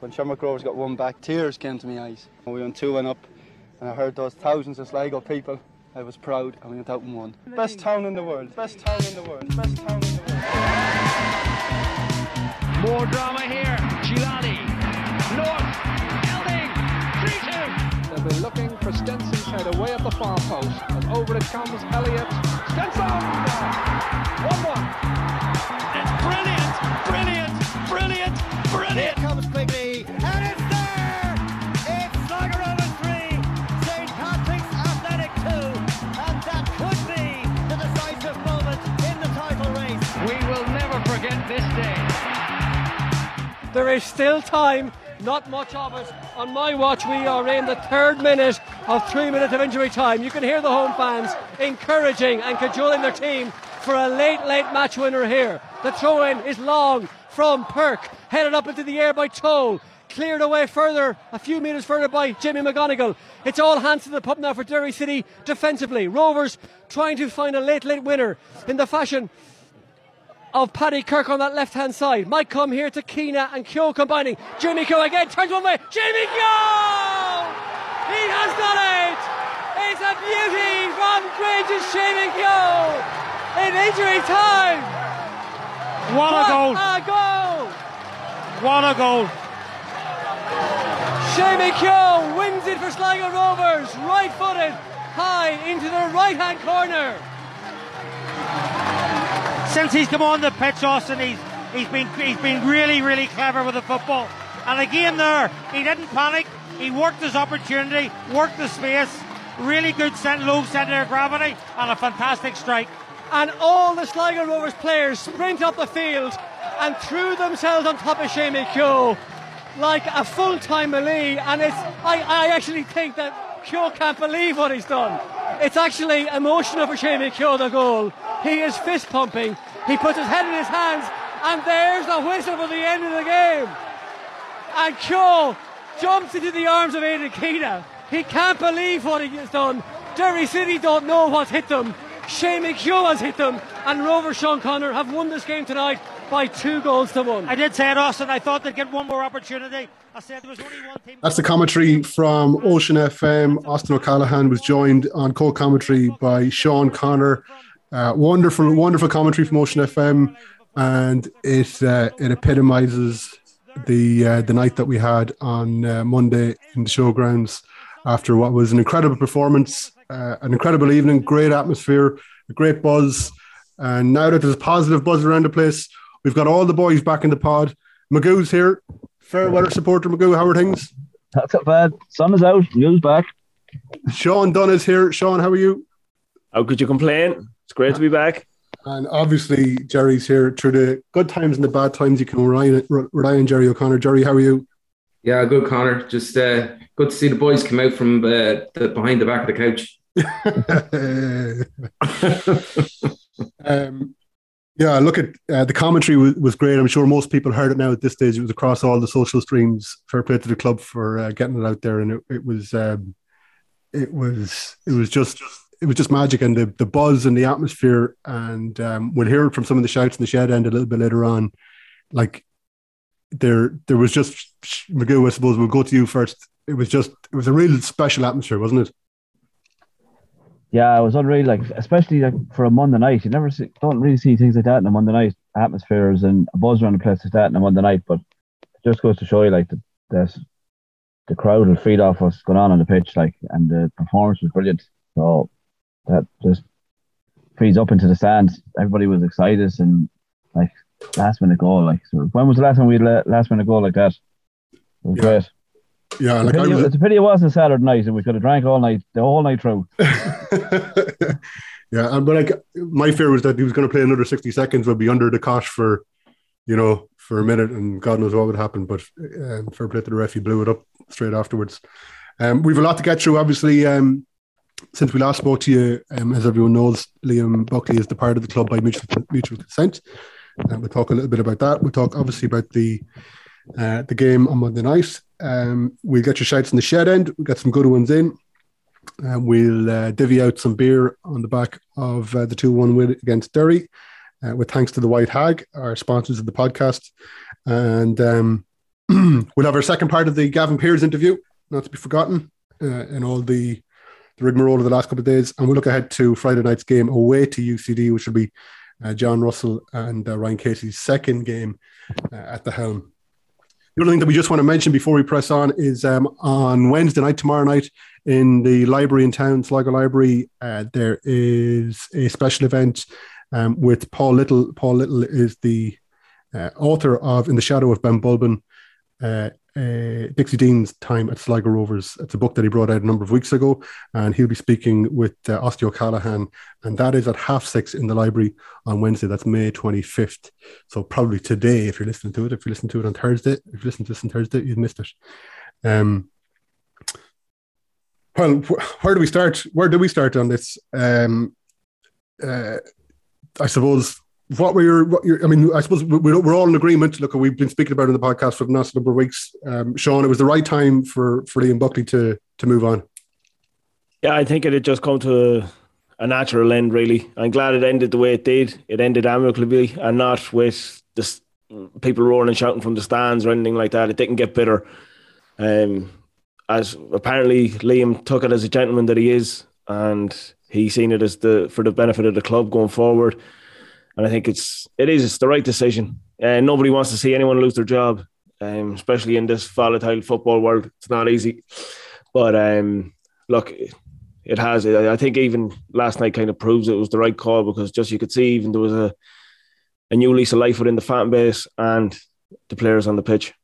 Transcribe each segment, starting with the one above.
When Shamrock Rovers got one back, tears came to my eyes. We went 2 1 up, and I heard those thousands of Sligo people. I was proud, and we went out and won. Best town in the world, best town in the world, best town in the world. More drama here. Gilani. North. Elding. 3 2. They've been looking for Stenson's head away at the far post. And over it comes Elliott. Stenson! 1 1. It's brilliant, brilliant, brilliant, brilliant. This day. There is still time, not much of it. On my watch, we are in the third minute of three minutes of injury time. You can hear the home fans encouraging and cajoling their team for a late, late match winner here. The throw in is long from Perk, headed up into the air by Toal. Cleared away further, a few metres further by Jimmy McGonigle. It's all hands to the pub now for Derry City defensively. Rovers trying to find a late, late winner in the fashion of Paddy Kirk on that left hand side. Might come here to Keena and Keogh combining. Jimmy Keogh again turns one way. Jimmy Keogh! He has done it! It's a beauty from Grange's Seamie Keogh in injury time. What, what a goal! A goal! What a goal! Seamie Keogh wins it for Sligo Rovers, right footed, high into the right hand corner since he's come on the pitch, Austin, he's he's been he's been really really clever with the football. And again, there he didn't panic. He worked his opportunity, worked the space. Really good cent- low centre of gravity and a fantastic strike. And all the Sligo Rovers players sprint up the field and threw themselves on top of Seamie Keogh like a full-time melee. And it's I, I actually think that Keogh can't believe what he's done. It's actually emotional for Seamie Keogh, the goal. He is fist pumping. He puts his head in his hands, and there's the whistle for the end of the game. And Keogh jumps into the arms of Aidan Keena. He can't believe what he has done. Derry City don't know what's hit them. Seamie Keogh has hit them, and Rover Sean Connor have won this game tonight by two goals to one. I did say it, Austin. I thought they'd get one more opportunity. I said there was only one team. That's the commentary from Ocean FM. Austin O'Callaghan was joined on co-commentary by Sean Connor. Uh, wonderful, wonderful commentary from Ocean FM, and it uh, it epitomizes the uh, the night that we had on uh, Monday in the showgrounds after what was an incredible performance, uh, an incredible evening, great atmosphere, a great buzz, and now that there's a positive buzz around the place, we've got all the boys back in the pod. Magoo's here, fair weather supporter Magoo. How are things? That's not bad. Sun is out. News back. Sean Dunn is here. Sean, how are you? How could you complain? It's great to be back. And obviously, Gerry's here through the good times and the bad times. You can rely, rely on Gerry O'Conor. Gerry, how are you? Yeah, good, Connor. Just uh, good to see the boys come out from uh, the, behind the back of the couch. um, yeah, look at uh, the commentary was, was, great. I'm sure most people heard it now at this stage. It was across all the social streams. Fair play to the club for uh, getting it out there, and it, it was um, it was it was just it was just magic, and the the buzz and the atmosphere. And um, we'll hear it from some of the shouts in the shed end a little bit later on. Like there there was just Magoo. I suppose we'll go to you first. It was just it was a real special atmosphere, wasn't it? Yeah, it was unreal. Like especially like for a Monday night, you never see, don't really see things like that in a Monday night atmospheres and a buzz around the place like that in a Monday night. But it just goes to show you like the the, the crowd will feed off what's going on on the pitch, like and the performance was brilliant. So that just feeds up into the stands. Everybody was excited and like last minute goal. Like so when was the last time we had last minute goal like that? It was yeah. great. Yeah, like pity, was, it's a pity it wasn't Saturday night and we could have drank all night, the whole night through. yeah, but like my fear was that he was going to play another sixty seconds, would be under the cosh for, you know, for a minute, and God knows what would happen. But um, fair play to the ref, he blew it up straight afterwards. Um, we've a lot to get through. Obviously, um, since we last spoke to you, um, as everyone knows, Liam Buckley is departed the club by mutual mutual consent. And uh, we'll talk a little bit about that. We'll talk obviously about the uh, the game on Monday night. Um, we'll get your shouts in the shed end. We'll get some good ones in. Uh, we'll uh, divvy out some beer on the back of uh, the 2 1 win against Derry, uh, with thanks to the White Hag, our sponsors of the podcast. And um, we'll have our second part of the Gavin Peers interview, not to be forgotten, uh, in all the, the rigmarole of the last couple of days. And we'll look ahead to Friday night's game away to UCD, which will be uh, John Russell and uh, Ryan Casey's second game uh, at the helm. The other thing that we just want to mention before we press on is um, on Wednesday night, tomorrow night, in the library in town, Sligo Library, uh, there is a special event um, with Paul Little. Paul Little is the uh, author of In the Shadow of Ben Bulben, uh, uh, Dixie Dean's time at Sligo Rovers. It's a book that he brought out a number of weeks ago, and he'll be speaking with uh, Osty O'Callaghan, and that is at half six in the library on Wednesday. That's May 25th. So probably today, if you're listening to it, if you listen to it on Thursday, if you listen to this on Thursday, you've missed it. Um, well, where do we start? Where do we start on this? Um, uh, I suppose what were your, what your I mean, I suppose we're, we're all in agreement. Look, we've been speaking about in the podcast for the last number of weeks. Um, Sean, it was the right time for for Liam Buckley to to move on. Yeah, I think it had just come to a natural end. Really, I'm glad it ended the way it did. It ended amicably and not with the people roaring and shouting from the stands or anything like that. It didn't get bitter. Um, as apparently Liam took it as a gentleman that he is, and he seen it as the for the benefit of the club going forward. And I think it's it is it's the right decision. And uh, nobody wants to see anyone lose their job, um, especially in this volatile football world. It's not easy. But um, look, it has. I think even last night kind of proves it was the right call because just you could see even there was a a new lease of life within the fan base and the players on the pitch.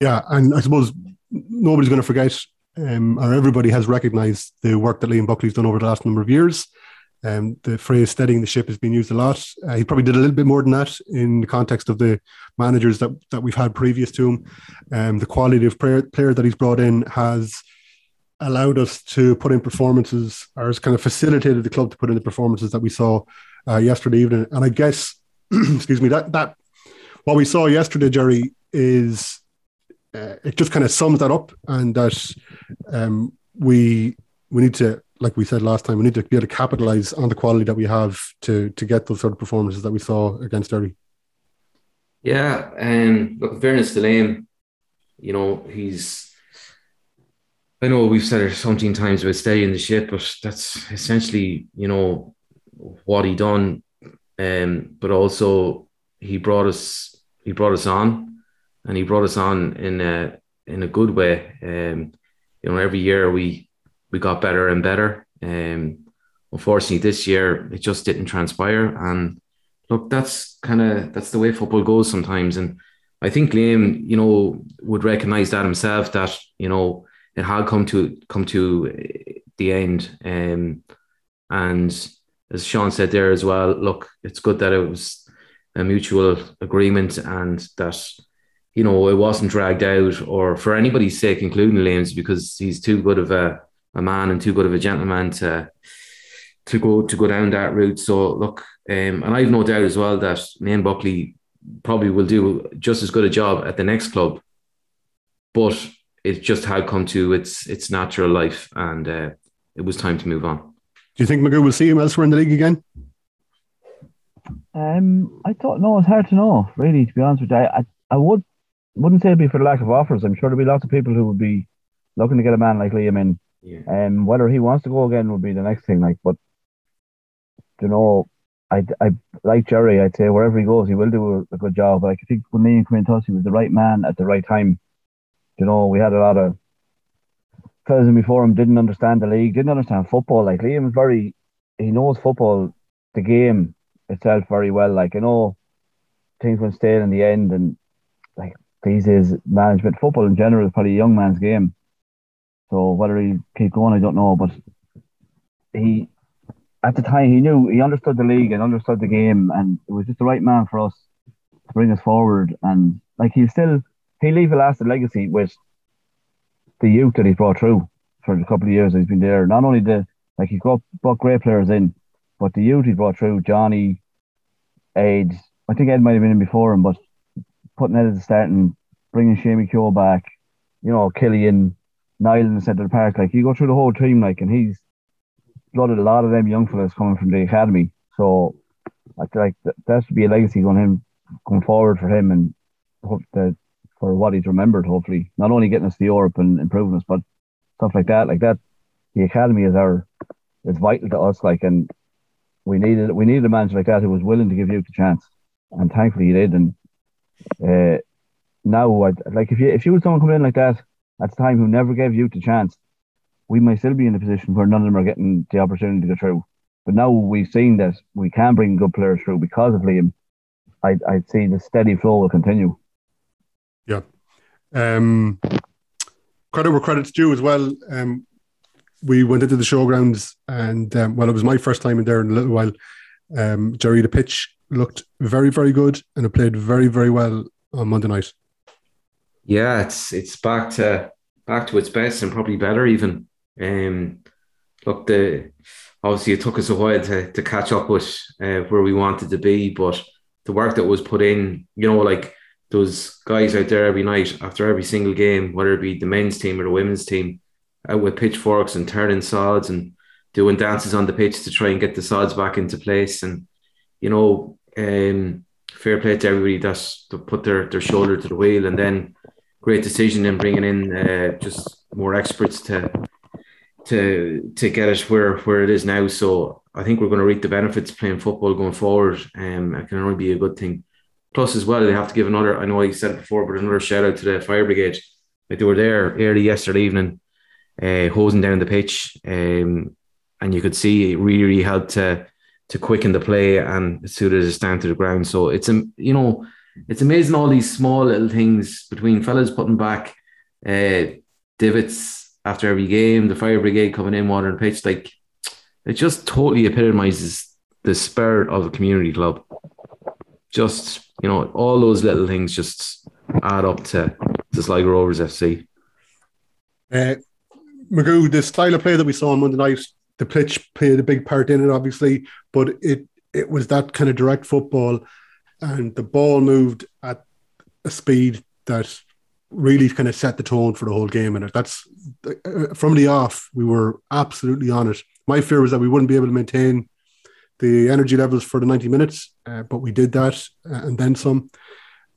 Yeah, and I suppose nobody's going to forget, um, or everybody has recognised the work that Liam Buckley's done over the last number of years. Um, the phrase steadying the ship has been used a lot. Uh, he probably did a little bit more than that in the context of the managers that, that we've had previous to him. Um, the quality of player, player that he's brought in has allowed us to put in performances, or has kind of facilitated the club to put in the performances that we saw uh, yesterday evening. And I guess, excuse me, that that what we saw yesterday, Gerry, is uh, it just kind of sums that up, and that um, we we need to, like we said last time, we need to be able to capitalize on the quality that we have to to get those sort of performances that we saw against Derry. Yeah, and look, in fairness to Liam, you know, he's. I know we've said it something times about staying in the ship, but that's essentially, you know, what he done. Um, but also he brought us he brought us on and he brought us on in a in a good way. Um, you know, every year we we got better and better. Um, unfortunately, this year it just didn't transpire. And look, that's kind of that's the way football goes sometimes. And I think Liam, you know, would recognise that himself that you know it had come to come to the end. Um, and as Sean said there as well, look, it's good that it was a mutual agreement and that you know, it wasn't dragged out or for anybody's sake, including Liam's, because he's too good of a, a man and too good of a gentleman to to go to go down that route. So look, um, and I've no doubt as well that Liam Buckley probably will do just as good a job at the next club, but it just had come to its its natural life, and uh, it was time to move on. Do you think Magoo will see him elsewhere in the league again? Um, I don't know. It's hard to know, really. To be honest with you, I, I would wouldn't say it'd be for the lack of offers. I'm sure there'll be lots of people who would be looking to get a man like Liam in. Yeah. Um, whether he wants to go again would be the next thing. Like, but you know, I, I like Gerry. I'd say wherever he goes, he will do a, a good job. Like I think when Liam came into us, he was the right man at the right time. You know, we had a lot of fellas before him didn't understand the league, didn't understand football. Like Liam is very, he knows football, the game itself very well. Like I know things went stale in the end, and like these days management football in general is probably a young man's game. So whether he keep going, I don't know. But he at the time he knew he understood the league and understood the game, and it was just the right man for us to bring us forward. And like he'll still he leave a lasting legacy with the youth that he brought through for a couple of years he's been there. Not only the like he's got brought great players in, but the youth he brought through, Johnny, Ed. I think Ed might have been in before him, but putting Ed at the start and bringing Seamie Keogh back, you know, Killian, Niall in the centre of the park. Like, you go through the whole team, like, and he's blooded a lot of them young fellas coming from the academy. So, I feel like that, that should be a legacy going him going forward for him, and hope that for what he's remembered. Hopefully, not only getting us to Europe and improving us, but stuff like that. Like that, the academy is our is vital to us. Like, and we needed we needed a manager like that who was willing to give you the chance, and thankfully he did. And uh, now, I'd, like if you if you was someone coming in like that at the time who never gave you the chance, we might still be in a position where none of them are getting the opportunity to go through. But now we've seen that we can bring good players through because of Liam. I I'd say the steady flow will continue. Yeah. Um, credit where credit's due as well. Um, we went into the showgrounds, and um, well, it was my first time in there in a little while. Um, Gerry, the pitch looked very, very good, and it played very, very well on Monday night. Yeah, it's it's back to back to its best and probably better even. Um, look, the obviously it took us a while to, to catch up with uh, where we wanted to be, but the work that was put in, you know, like those guys out there every night after every single game, whether it be the men's team or the women's team, out with pitchforks and turning sods and doing dances on the pitch to try and get the sods back into place. And, you know, um, fair play to everybody that's to put their, their shoulder to the wheel and then great decision in bringing in uh, just more experts to to to get it where where it is now. So I think we're going to reap the benefits playing football going forward. Um, it can only be a good thing. Plus, as well, they have to give another. I know I said it before, but another shout out to the fire brigade. Like they were there early yesterday evening, uh, hosing down the pitch, um, and you could see it really, really helped to to quicken the play and suited us down to the ground. So it's a you know it's amazing all these small little things between fellas putting back uh, divots after every game, the fire brigade coming in, watering the pitch, like it just totally epitomizes the spirit of a community club. Just you know, all those little things just add up to to Sligo Rovers FC. Uh, Magoo, the style of play that we saw on Monday night, the pitch played a big part in it, obviously, but it it was that kind of direct football, and the ball moved at a speed that really kind of set the tone for the whole game. And that's uh, from the off, we were absolutely on it. My fear was that we wouldn't be able to maintain the energy levels for the 90 minutes, uh, but we did that uh, and then some.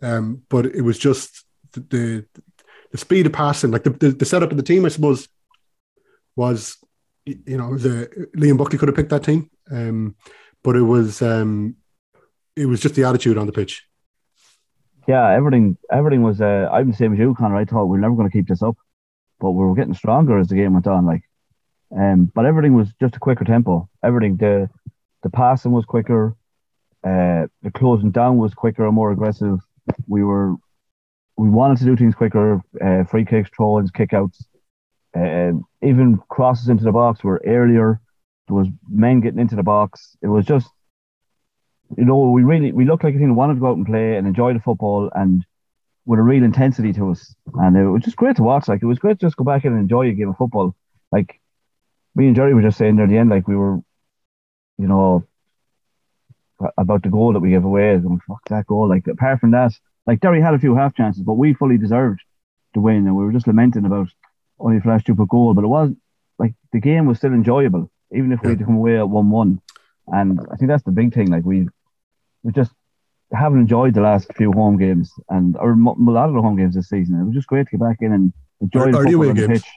Um, but it was just the, the, the speed of passing, like the, the, the, setup of the team, I suppose, was, you know, the Liam Buckley could have picked that team. Um, but it was, um, it was just the attitude on the pitch yeah, everything everything was. Uh, I'm the same as you, Conor. I thought we are never going to keep this up, but we were getting stronger as the game went on. Like, um, but everything was just a quicker tempo. Everything the the passing was quicker, uh, the closing down was quicker and more aggressive. We were we wanted to do things quicker. Uh, free kicks, throw-ins, kickouts, uh, even crosses into the box were earlier. There was men getting into the box. It was just you know, we really we looked like a team that wanted to go out and play and enjoy the football and with a real intensity to us. And it was just great to watch. Like it was great to just go back in and enjoy a game of football. Like me and Gerry were just saying near the end, like we were, you know, about the goal that we gave away. Going, fuck that goal. Like apart from that, like Derry had a few half chances, but we fully deserved to win, and we were just lamenting about only a flash stupid goal. But it was like the game was still enjoyable, even if we had to come away at one one. And I think that's the big thing. Like we we just haven't enjoyed the last few home games and or a lot of the home games this season. It was just great to get back in and enjoy are, the football away on the games? pitch.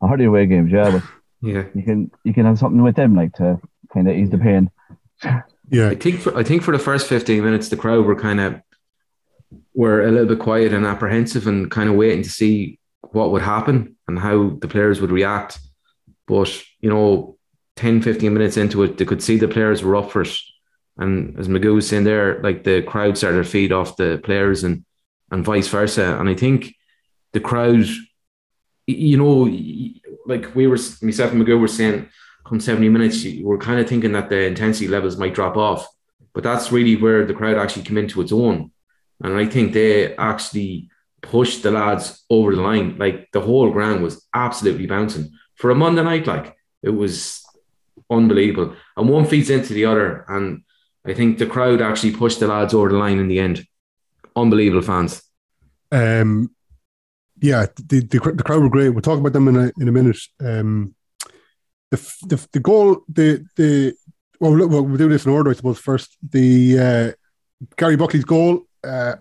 Are the away games, yeah, but yeah, you can you can have something with them like to kind of ease the pain. Yeah, I think for I think for the first fifteen minutes, the crowd were kind of were a little bit quiet and apprehensive and kind of waiting to see what would happen and how the players would react. But you know, 10, 15 minutes into it, they could see the players were up for it and as Magoo was saying there, like the crowd started to feed off the players and and vice versa. And I think the crowd, you know, like we were myself and Magoo were saying, come 70 minutes, we're kind of thinking that the intensity levels might drop off. But that's really where the crowd actually came into its own. And I think they actually pushed the lads over the line. Like the whole ground was absolutely bouncing. For a Monday night, like it was unbelievable. And one feeds into the other. And I think the crowd actually pushed the lads over the line in the end. Unbelievable fans. Um, yeah, the, the, the crowd were great. We'll talk about them in a in a minute. Um, the, the the goal, the the well, look, we'll do this in order, I suppose. First, the uh, Gary Buckley's goal. Uh,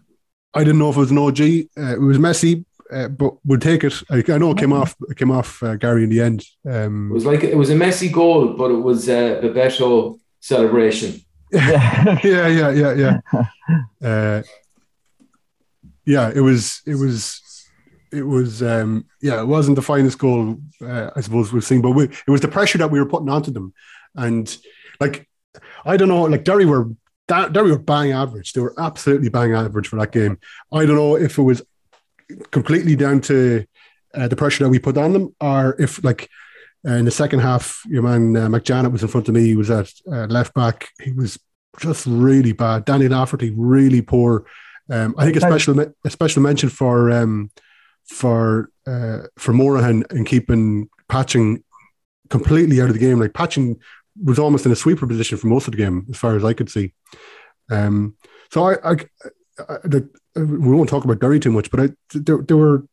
I didn't know if it was an OG. Uh, it was messy, uh, but we'll take it. I, I know it came off. It came off uh, Gary in the end. Um, It was like it was a messy goal, but it was a Bebeto celebration. yeah, yeah, yeah, yeah. Uh, yeah, it was, it was, it was. Um, yeah, it wasn't the finest goal uh, I suppose we've seen, but we, it was the pressure that we were putting onto them, and like I don't know, like Derry were that Derry were bang average. They were absolutely bang average for that game. I don't know if it was completely down to uh, the pressure that we put on them, or if like uh, in the second half, your man uh, McJannet was in front of me. He was at uh, left back. He was just really bad. Danny Lafferty really poor. Um, I think a special a special mention for um, for uh, for Morahan in keeping Patching completely out of the game. Like Patching was almost in a sweeper position for most of the game, as far as I could see. Um, so I, I, I, the, we won't talk about Derry too much, but I, there, there were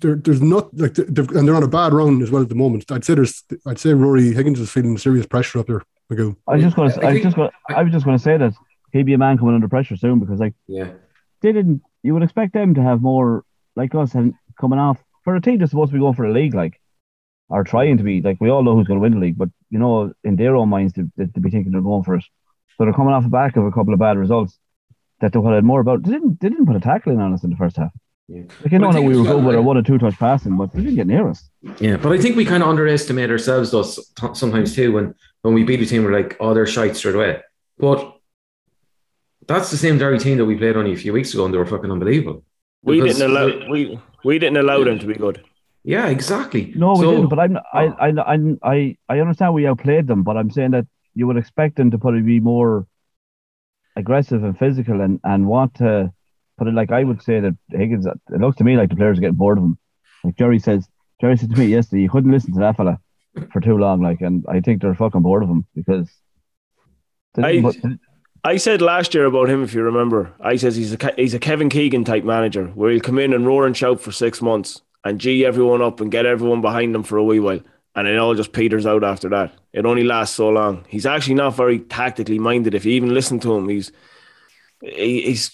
there, there's not like they're, and they're on a bad run as well at the moment. I'd say there's I'd say Rory Higgins is feeling serious pressure up there. Magoo. I was just going to. I was just going. I was just going to say that he'd be a man coming under pressure soon because like Yeah. they didn't. You would expect them to have more like us and coming off for a team that's supposed to be going for a league, like are trying to be. Like we all know who's going to win the league, but you know, in their own minds, to, to, to be thinking they're going for it. So they're coming off the back of a couple of bad results that they would have more about. They didn't. They didn't put a tackle in on us in the first half. Yeah. Like I know But I that think we were good with like- our one or two touch passing, but they didn't get near us. Yeah, but I think we kind of underestimate ourselves though sometimes too. When when we beat a team, we're like, oh, they're shite straight away. But that's the same Derry team that we played only a few weeks ago, and they were fucking unbelievable. We Because- didn't allow we we didn't allow them to be good. Yeah, exactly. No, we didn't. But I'm, I, oh. I, I, I, I understand we outplayed them, but I'm saying that you would expect them to probably be more aggressive and physical and, and want to put it like I would say that Higgins. It looks to me like the players are getting bored of him. Like Gerry says, Gerry said to me yesterday, you couldn't listen to that fella for too long. Like, and I think they're fucking bored of him because. I- put- I said last year about him, if you remember, I says he's a he's a Kevin Keegan type manager where he'll come in and roar and shout for six months and gee everyone up and get everyone behind him for a wee while, and it all just peters out after that. It only lasts so long. He's actually not very tactically minded. If you even listen to him, he's he, he's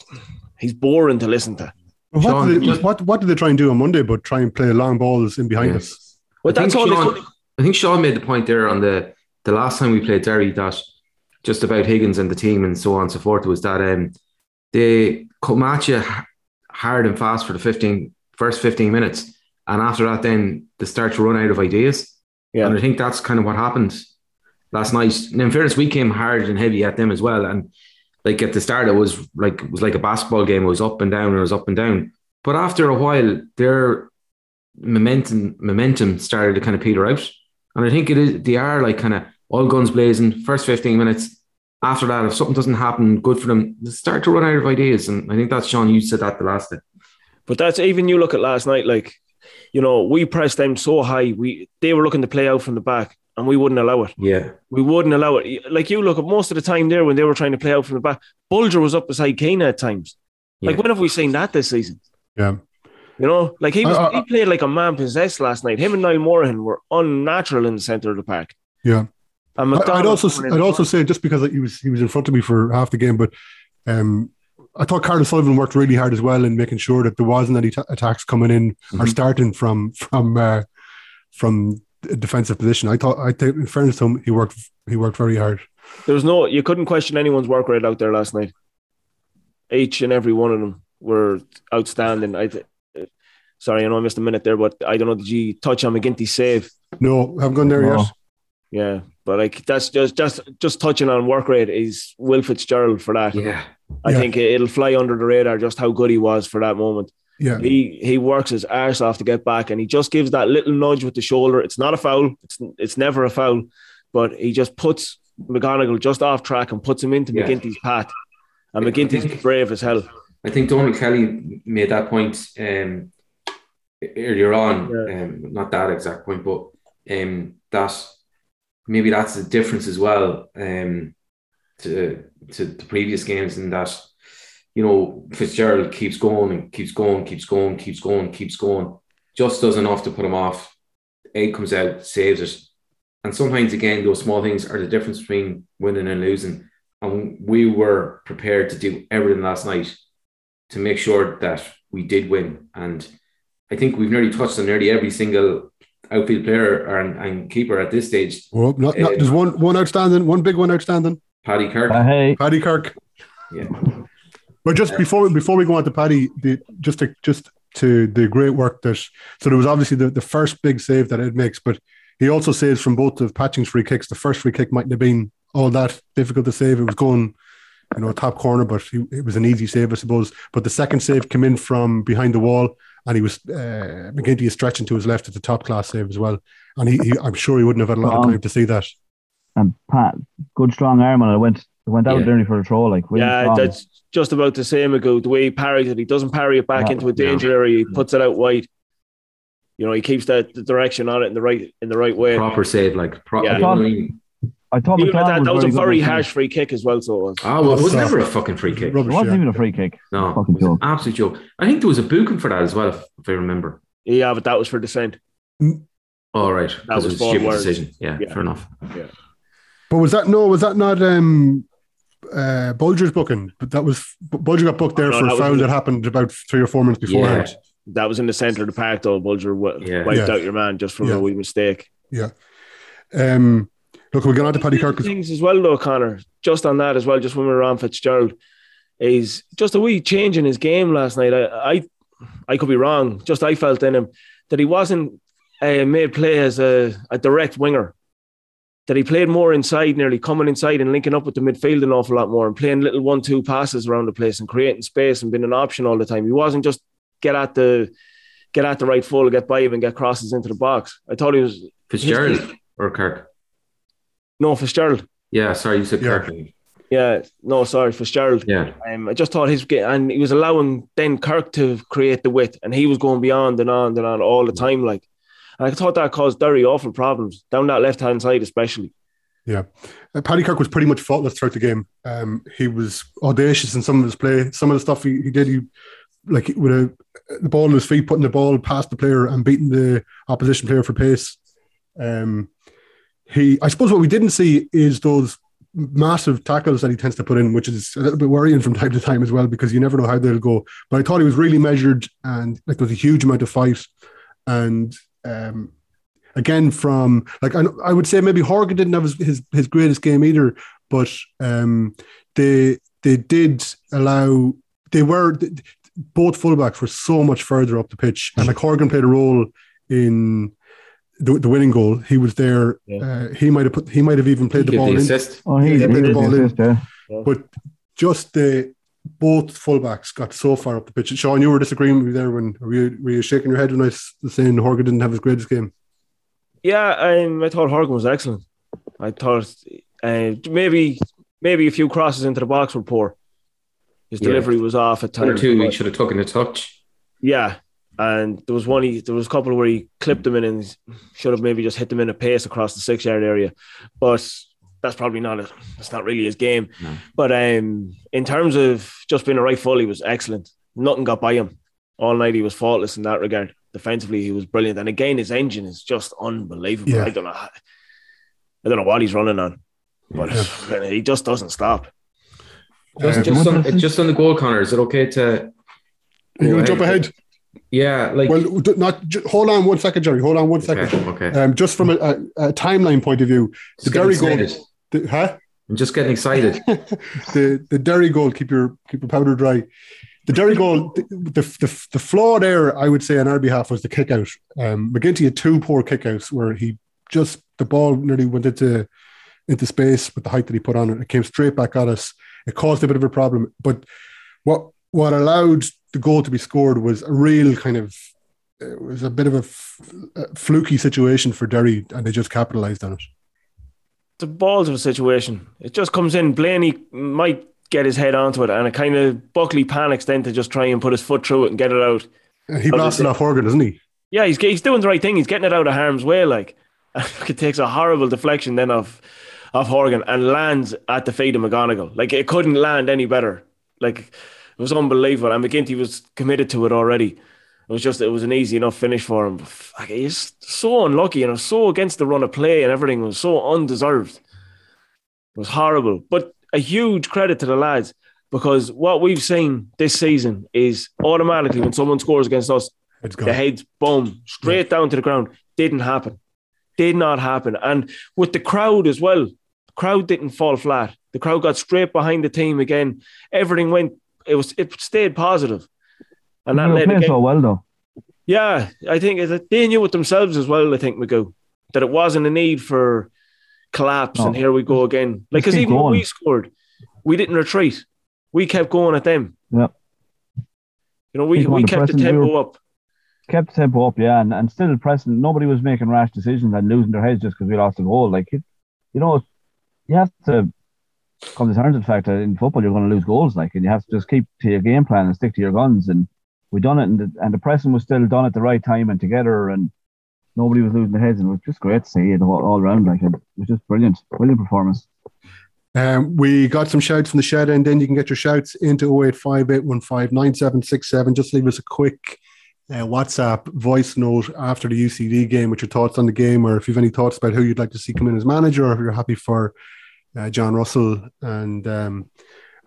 he's boring to listen to. What Sean, did, they, just- what, what did they try and do on Monday? But try and play long balls in behind Yeah. us. But I that's all think Sean. I think Sean made the point there on the the last time we played Derry that just about Higgins and the team and so on and so forth was that um they come at you hard and fast for the 15 first 15 minutes and after that then they start to run out of ideas Yeah. and I think that's kind of what happened last night and in fairness we came hard and heavy at them as well and like at the start it was like it was like a basketball game. It was up and down and it was up and down. But after a while their momentum momentum started to kind of peter out. And I think it is they are like kind of all guns blazing first 15 minutes. After that if something doesn't happen good for them they start to run out of ideas. And I think that's Sean you said that the last day But that's even you look at last night, like, you know, we pressed them so high. We they were looking to play out from the back, and we wouldn't allow it. yeah We wouldn't allow it. Like you look at most of the time there when they were trying to play out from the back, Bolger was up beside Kane at times. Like Yeah. when have we seen that this season? Yeah. You know, like he was I- I- he played like a man possessed last night. Him and Niall Morahan were unnatural in the centre of the park. Yeah. And I- McDonald I'd also I'd also say just because he was he was in front of me for half the game, but um, I thought Karl O'Sullivan worked really hard as well in making sure that there wasn't any t- attacks coming in or Mhm. starting from from uh, from a defensive position. I thought I think in fairness to him, he worked he worked very hard. there was no you couldn't question anyone's work rate out there last night. Each and every one of them were outstanding. I th- sorry, I know I missed a minute there, but I don't know. Did you touch on McGinty's save? No, I haven't gone there No. yet. Yeah, but like that's just just just touching on work rate is Will Fitzgerald for that. yeah I Yeah. think it'll fly under the radar just how good he was for that moment. Yeah, He he works his arse off to get back, and he just gives that little nudge with the shoulder. It's not a foul. It's it's never a foul, but he just puts McGonigle just off track and puts him into Yeah. McGinty's path. And I McGinty's think- brave as hell. I think Donald Kelly made that point um, earlier on. Um, not that exact point, but um, that maybe that's the difference as well um, to to the previous games in that you know Fitzgerald keeps going and keeps going, keeps going, keeps going, keeps going, just does enough to put him off. Egg comes out, saves it, and sometimes again those small things are the difference between winning and losing. And we were prepared to do everything last night to make sure that we did win. And I think we've nearly touched on nearly every single outfield player and, and keeper at this stage. Well, not, not, Uh, there's one one outstanding, one big one outstanding. Paddy Kirk. Uh, hey, Paddy Kirk. Yeah. But just before before we go on to Paddy, the, just to just to the great work that so there was obviously the, the first big save that Ed makes, but he also saves from both of Patching's free kicks. The first free kick mightn't have been all that difficult to save. It was going, you know, top corner, but he, it was an easy save, I suppose. But the second save came in from behind the wall, and he was uh, McGinty is stretching to his left at the top class save as well. And he, he I'm sure he wouldn't have had a lot of time to see that. and Pat, good strong arm, and it went went out Yeah. nearly for a throw. Like really yeah, strong. that's just about the same ago. The way he parries it, he doesn't parry it back Yeah. into a danger area. He puts it out wide. You know, he keeps that the direction on it in the right in the right way. Proper save, like pro- Yeah. you know I mean? I thought Even at McLaren that, that was a very this harsh season. free kick as well. So it was. Ah, well, it was Soft. never a fucking free kick. It wasn't yeah. even a free kick. No, Fucking it was an joke. absolute joke. I think there was a booking for that as well, if, if I remember. Yeah, but that was for descent. All right, because was it was a forward. stupid decision. Yeah, Yeah. fair enough. Yeah. But was that no? Was that not um, uh, Bolger's booking? But that was Bolger got booked there No, for a was foul in that happened about three or four minutes beforehand. That was in the centre of the pack, though. Bolger w- Yeah. wiped Yeah. out your man just from Yeah. a wee mistake. Yeah. Um, look, we're going on to Paddy Kirk. things as well, though, Conor. Just on that as well, just when we were on Fitzgerald, is just a wee change in his game last night. I, I, I could be wrong. Just I felt in him that he wasn't uh, made play as a, a direct winger. That he played more inside, nearly coming inside and linking up with the midfield an awful lot more, and playing little one-two passes around the place and creating space and being an option all the time. He wasn't just get at the get at the right full, get by him, and get crosses into the box. I thought he was Fitzgerald or Kirk? no Fitzgerald. Yeah, sorry, you said Yeah. Kirk. Yeah, no, sorry, Fitzgerald. Yeah, Um, I just thought his ga- and he was allowing then Kirk to create the width, and he was going beyond and on and on all the time. Like, and I thought that caused Derry awful problems down that left hand side, especially. Uh, Paddy Kirk was pretty much faultless throughout the game. Um, he was audacious in some of his play. Some of the stuff he, he did, he like with a, the ball in his feet, putting the ball past the player and beating the opposition player for pace. Um, he, I suppose, what we didn't see is those massive tackles that he tends to put in, which is a little bit worrying from time to time as well because you never know how they'll go. But I thought he was really measured and like there was a huge amount of fight and. Um, again from like I, I would say maybe Horgan didn't have his, his, his greatest game either, but um, they they did allow they were both fullbacks were so much further up the pitch, and like Horgan played a role in the, the winning goal. He was there. Yeah. Uh, he might have put he might have even played the ball the in, assist. Oh, he, Yeah, he played the did ball in. assist, yeah. but just the both fullbacks got so far up the pitch. Sean, you were disagreeing with me there when were you, were you shaking your head when I was saying Horgan didn't have his greatest game? Yeah, um, I thought Horgan was excellent. I thought uh, maybe maybe a few crosses into the box were poor. His Yeah. delivery was off at One or times. two, he should have taken a touch. Yeah. And there was one he there was a couple where he clipped them in and should have maybe just hit them in a pace across the six yard area. But that's probably not a, that's not really his game. No. But um in terms of just being a right full, he was excellent. Nothing got by him. All night he was faultless in that regard. Defensively, he was brilliant. And again, his engine is just unbelievable. Yeah. I don't know how- I don't know what he's running on. But he just doesn't stop. Just, just, on, What- just on the goal, Conor, is it okay to? Are you go going to jump ahead? Yeah, like Well, not hold on one second, Gerry. Hold on one second. okay, okay. Um, just from a, a, a timeline point of view, the Just getting Derry goal, excited. The, huh? I'm just getting excited. the the Derry goal. Keep your keep your powder dry. The Derry goal. The, the the the flaw there, I would say, on our behalf was the kick out. Um, McGinty had two poor kickouts where he just the ball nearly went into into space with the height that he put on it. It came straight back at us. It caused a bit of a problem. But what what allowed the goal to be scored was a real kind of it was a bit of a, f- a fluky situation for Derry, and they just capitalised on it. The balls of a situation. It just comes in. Blaney might get his head onto it, and it kind of Buckley panics then to just try and put his foot through it and get it out. He blasted off Horgan, doesn't he? Yeah, he's he's doing the right thing. He's getting it out of harm's way. Like it takes a horrible deflection then of of Horgan and lands at the feet of McGonigle. Like it couldn't land any better. Like it was unbelievable. And McGinty was committed to it already. It was just it was an easy enough finish for him. He's so unlucky and it was so against the run of play and everything was so undeserved. It was horrible. But a huge credit to the lads. because what we've seen this season is automatically when someone scores against us, the heads boom straight down to the ground. Didn't happen. Did not happen. And with the crowd as well, the crowd didn't fall flat. The crowd got straight behind the team again. Everything went. It was. It stayed positive, and that led again. so well though. Yeah, I think they knew it themselves as well. I think Magoo that it wasn't a need for collapse, No. and here we go again. Like, because even when we scored, we didn't retreat. We kept going at them. Yeah. You know, we, Keep we kept the we tempo were- up. kept the tempo up, yeah, and, and still pressing. Nobody was making rash decisions and losing their heads just because we lost a goal. Like, it, you know, you have to come to terms with the fact that in football you're going to lose goals, like, and you have to just keep to your game plan and stick to your guns. And we done it, and the, and the pressing was still done at the right time and together, and nobody was losing their heads, and it was just great to see it all, all around. Like, it was just brilliant, brilliant performance. Um, we got some shouts from the shed, and then you can get your shouts into 0858159767. Just leave us a quick uh, WhatsApp voice note after the UCD game with your thoughts on the game, or if you have any thoughts about who you'd like to see come in as manager, or if you're happy for uh, John Russell and um,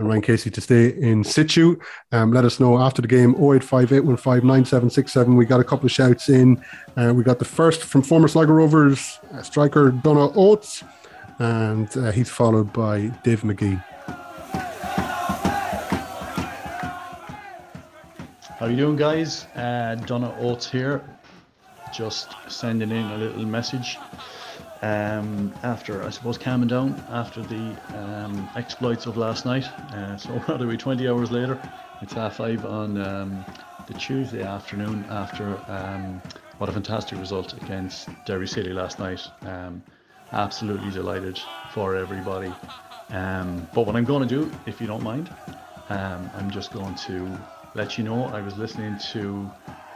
and Ryan Casey to stay in situ. Um, let us know after the game 0858159767. We got a couple of shouts in. Uh, we got the first from former Sligo Rovers uh, striker Donna Oates and uh, he's followed by Dave McGee. How you doing, guys? Uh, Donna Oates here. Just sending in a little message. Um, after, I suppose, calming down after the um, exploits of last night. Uh, so, what are we, 20 hours later? It's half five on um, the Tuesday afternoon after um, what a fantastic result against Derry City last night. Um, absolutely delighted for everybody. Um, but what I'm going to do, if you don't mind, I'm just going to let you know I was listening to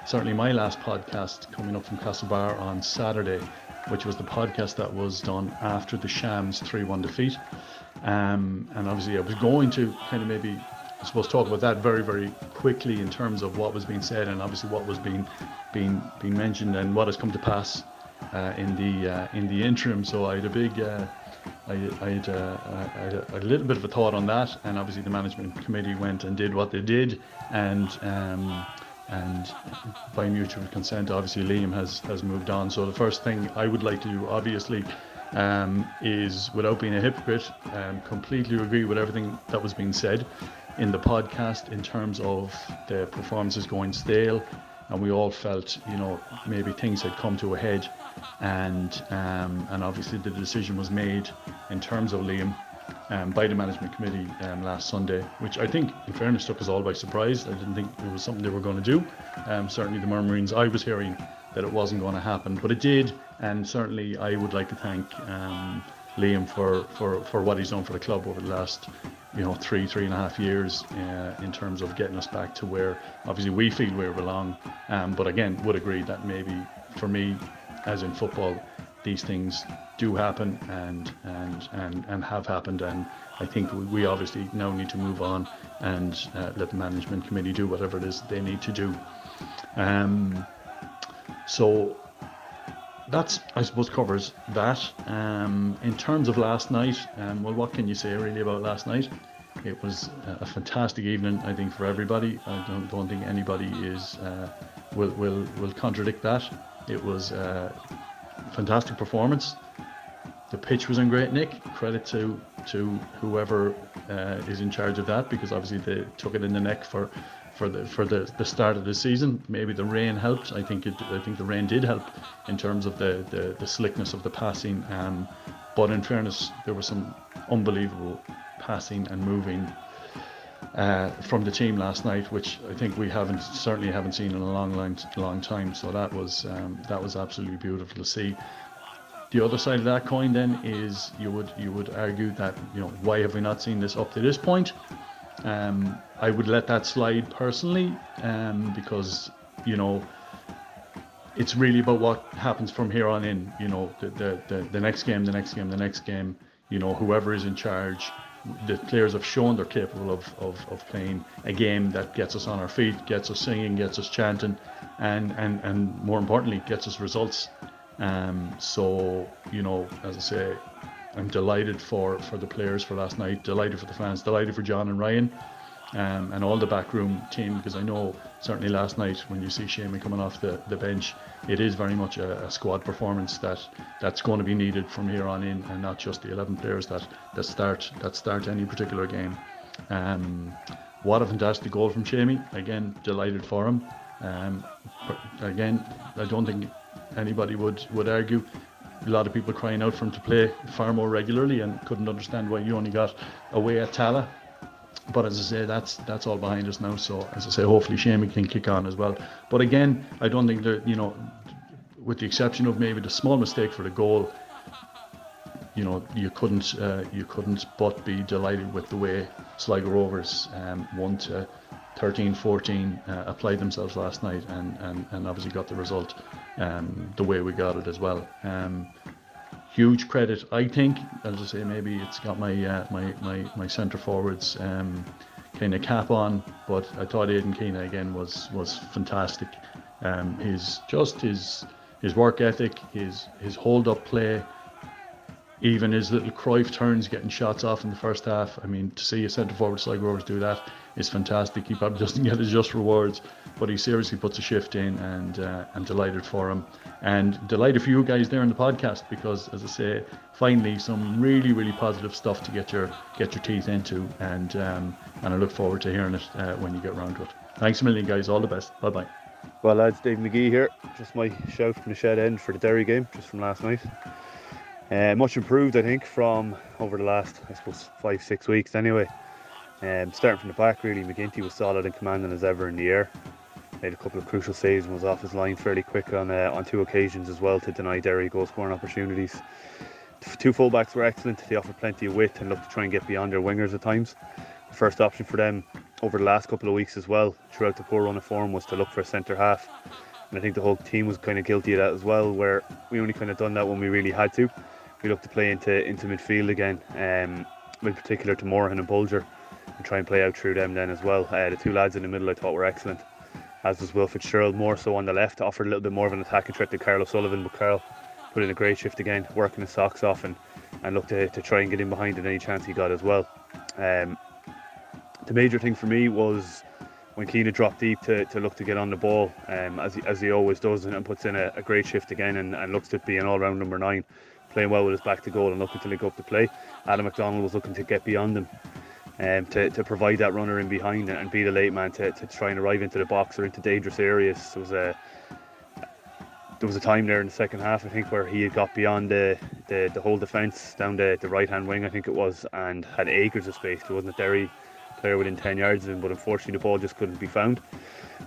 certainly my last podcast coming up from Castlebar on Saturday, which was the podcast that was done after the Shams 3 1 defeat. Um, and obviously, I was going to kind of maybe, I suppose, talk about that very, very quickly in terms of what was being said and obviously what was being being being mentioned and what has come to pass uh, in the uh, in the interim. So I had a big, uh, I, I, had, uh, I, had a, little bit of a thought on that, and obviously the management committee went and did what they did, and um, and by mutual consent, obviously Liam has has moved on. So the first thing I would like to do, obviously. Um, is without being a hypocrite, um, completely agree with everything that was being said in the podcast in terms of the performances going stale, and we all felt, you know, maybe things had come to a head, and um, and obviously the decision was made in terms of Liam um, by the management committee um, last Sunday, which I think, in fairness, took us all by surprise. I didn't think it was something they were going to do. Um, certainly, the murmurings I was hearing that it wasn't going to happen, but it did, and certainly I would like to thank. Um, Liam for, for, for what he's done for the club over the last you know three three and a half years uh, in terms of getting us back to where obviously we feel we belong um, but again would agree that maybe for me as in football these things do happen and and and, and have happened and I think we, obviously now need to move on and uh, let the management committee do whatever it is they need to do um, so that's I suppose covers that. Um, in terms of last night, um, well, what can you say really about last night? It was a fantastic evening, I think, for everybody. I don't, don't think anybody is uh, will will will contradict that. It was a fantastic performance. The pitch was in great nick. Credit to to whoever uh, is in charge of that because obviously they took it in the neck for for the for the, the start of the season. Maybe the rain helped. I think it. I think the rain did help in terms of the the, the slickness of the passing. Um, but in fairness, there was some unbelievable passing and moving uh, from the team last night, which I think we haven't certainly haven't seen in a long, long, long time. So that was um, that was absolutely beautiful to see. The other side of that coin then is you would you would argue that you know why have we not seen this up to this point? Um, I would let that slide personally um, because you know it's really about what happens from here on in. You know the, the the the next game, the next game, the next game. You know whoever is in charge the players have shown they're capable of, of, of playing a game that gets us on our feet, gets us singing, gets us chanting, and, and, and more importantly, gets us results. Um, so, you know, as I say, I'm delighted for, for the players for last night, delighted for the fans, delighted for John and Ryan. Um, and all the backroom team because I know certainly last night when you see Seamie coming off the, the bench, it is very much a, a, squad performance that that's going to be needed from here on in, and not just the 11 players that, that start that start any particular game. Um, what a fantastic goal from Seamie! Again, delighted for him. Um, again, I don't think anybody would would argue. A lot of people crying out for him to play far more regularly and couldn't understand why you only got away at Tallaght but as I say, that's that's all behind us now. So as I say, hopefully Seamie can kick on as well. But again, I don't think that you know, with the exception of maybe the small mistake for the goal, you know, you couldn't uh, you couldn't but be delighted with the way Sligo Rovers um, won to 13-14 uh, applied themselves last night and, and, and obviously got the result um, the way we got it as well. Um, huge credit. I think, as I say, maybe it's got my uh, my my my centre forwards um, kind of cap on, but I thought Aidan Keena again was was fantastic. Um, his just his his work ethic, his his hold up play, even his little Cruyff turns, getting shots off in the first half. I mean, to see a centre forward like Rovers do that is fantastic. He probably doesn't get his just rewards, but he seriously puts a shift in, and uh, I'm delighted for him. And delighted for you guys there in the podcast because, as I say, finally some really, really positive stuff to get your get your teeth into, and um, and I look forward to hearing it uh, when you get around to it. Thanks a million, guys. All the best. Bye bye. Well, lads, Dave McGee here. Just my shout from the shed end for the Derry game, just from last night. Uh, much improved, I think, from over the last, I suppose, five, six weeks anyway. Um, starting from the back, really, McGinty was solid and commanding as ever in the air made a couple of crucial saves and was off his line fairly quick on uh, on two occasions as well to deny Derry goal scoring opportunities. Two fullbacks were excellent. They offered plenty of width and looked to try and get beyond their wingers at times. The first option for them over the last couple of weeks as well, throughout the poor run of form, was to look for a centre half. And I think the whole team was kind of guilty of that as well, where we only kind of done that when we really had to. We looked to play into into midfield again, um, in particular to Morahan and Bolger, and try and play out through them then as well. Uh, the two lads in the middle I thought were excellent as was Will Fitzgerald, more so on the left, offered a little bit more of an attacking threat to Karl O'Sullivan, but Karl put in a great shift again, working his socks off and, and looked to, to try and get in behind at any chance he got as well. Um, the major thing for me was when Keena dropped deep to, to look to get on the ball, um, as, he, as he always does, and, and puts in a, a, great shift again and, and looks to be an all round number nine, playing well with his back to goal and looking to link up the play. Adam McDonald was looking to get beyond him um, to, to provide that runner in behind and be the late man to, to try and arrive into the box or into dangerous areas. There was a there was a time there in the second half, I think, where he had got beyond the, the, the whole defence down the, the right hand wing, I think it was, and had acres of space. There wasn't a Derry player within 10 yards of him, but unfortunately the ball just couldn't be found.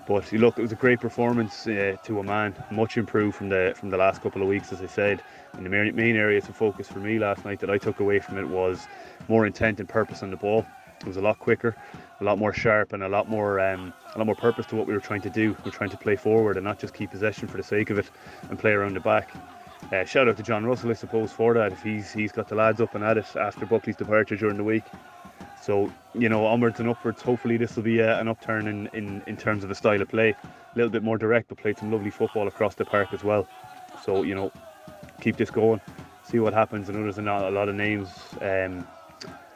But look, it was a great performance uh, to a man, much improved from the from the last couple of weeks, as I said. And the main, main areas of focus for me last night that I took away from it was more intent and purpose on the ball. It was a lot quicker, a lot more sharp, and a lot more um, a lot more purpose to what we were trying to do. We are trying to play forward and not just keep possession for the sake of it and play around the back. Uh, shout out to John Russell, I suppose, for that. If he's he's got the lads up and at it after Buckley's departure during the week. So you know, onwards and upwards. Hopefully, this will be uh, an upturn in, in in terms of the style of play. A little bit more direct, but played some lovely football across the park as well. So you know, keep this going, see what happens. I know there's not a lot of names. Um,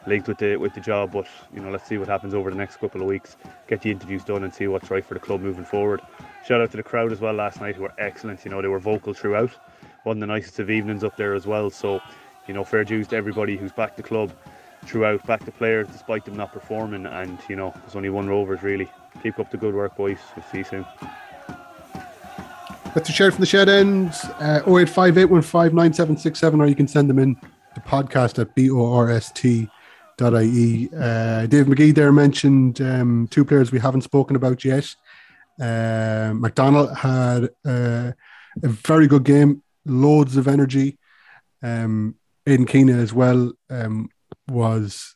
linked with the with the job. But you know, let's see what happens over the next couple of weeks. Get the interviews done and see what's right for the club moving forward. Shout out to the crowd as well last night, who were excellent. You know, they were vocal throughout. One of the nicest of evenings up there as well. So, you know, fair dues to everybody who's backed the club throughout, back the players despite them not performing. And you know, there's only one Rovers really. Keep up the good work, boys. We'll see you soon. That's a share from the shed ends, uh, 0858159767, or you can send them in the podcast at B-O-R-S-T ie. Uh, Dave McGee there mentioned um, two players we haven't spoken about yet. Uh, McDonald had uh, a very good game, loads of energy. Um, Aidan Keena as well um, was.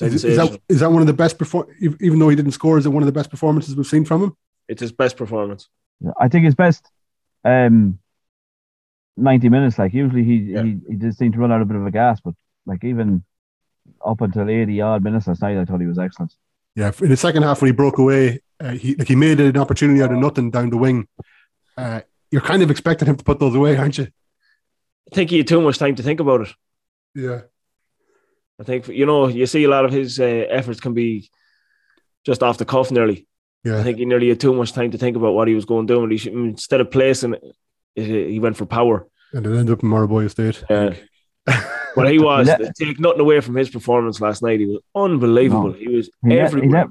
Is, is, that, is that one of the best perform? Even though he didn't score, is it one of the best performances we've seen from him? It's his best performance. I think his best um, ninety minutes. Like usually, he yeah. he he did seem to run out a bit of a gas, but like even up until 80 odd minutes last night, I thought he was excellent. Yeah, in the second half when he broke away, uh, he like he made an opportunity out of nothing down the wing. Uh, you're kind of expecting him to put those away, aren't you? I think he had too much time to think about it. Yeah. I think you know you see a lot of his uh, efforts can be just off the cuff nearly. Yeah. I think he nearly had too much time to think about what he was going to do. And he should, instead of placing it, he went for power. And it ended up in Maugheraboy Estate. Yeah. But he was, He to take nothing away from his performance last night. He was unbelievable. No. He was He let, he, everywhere. let,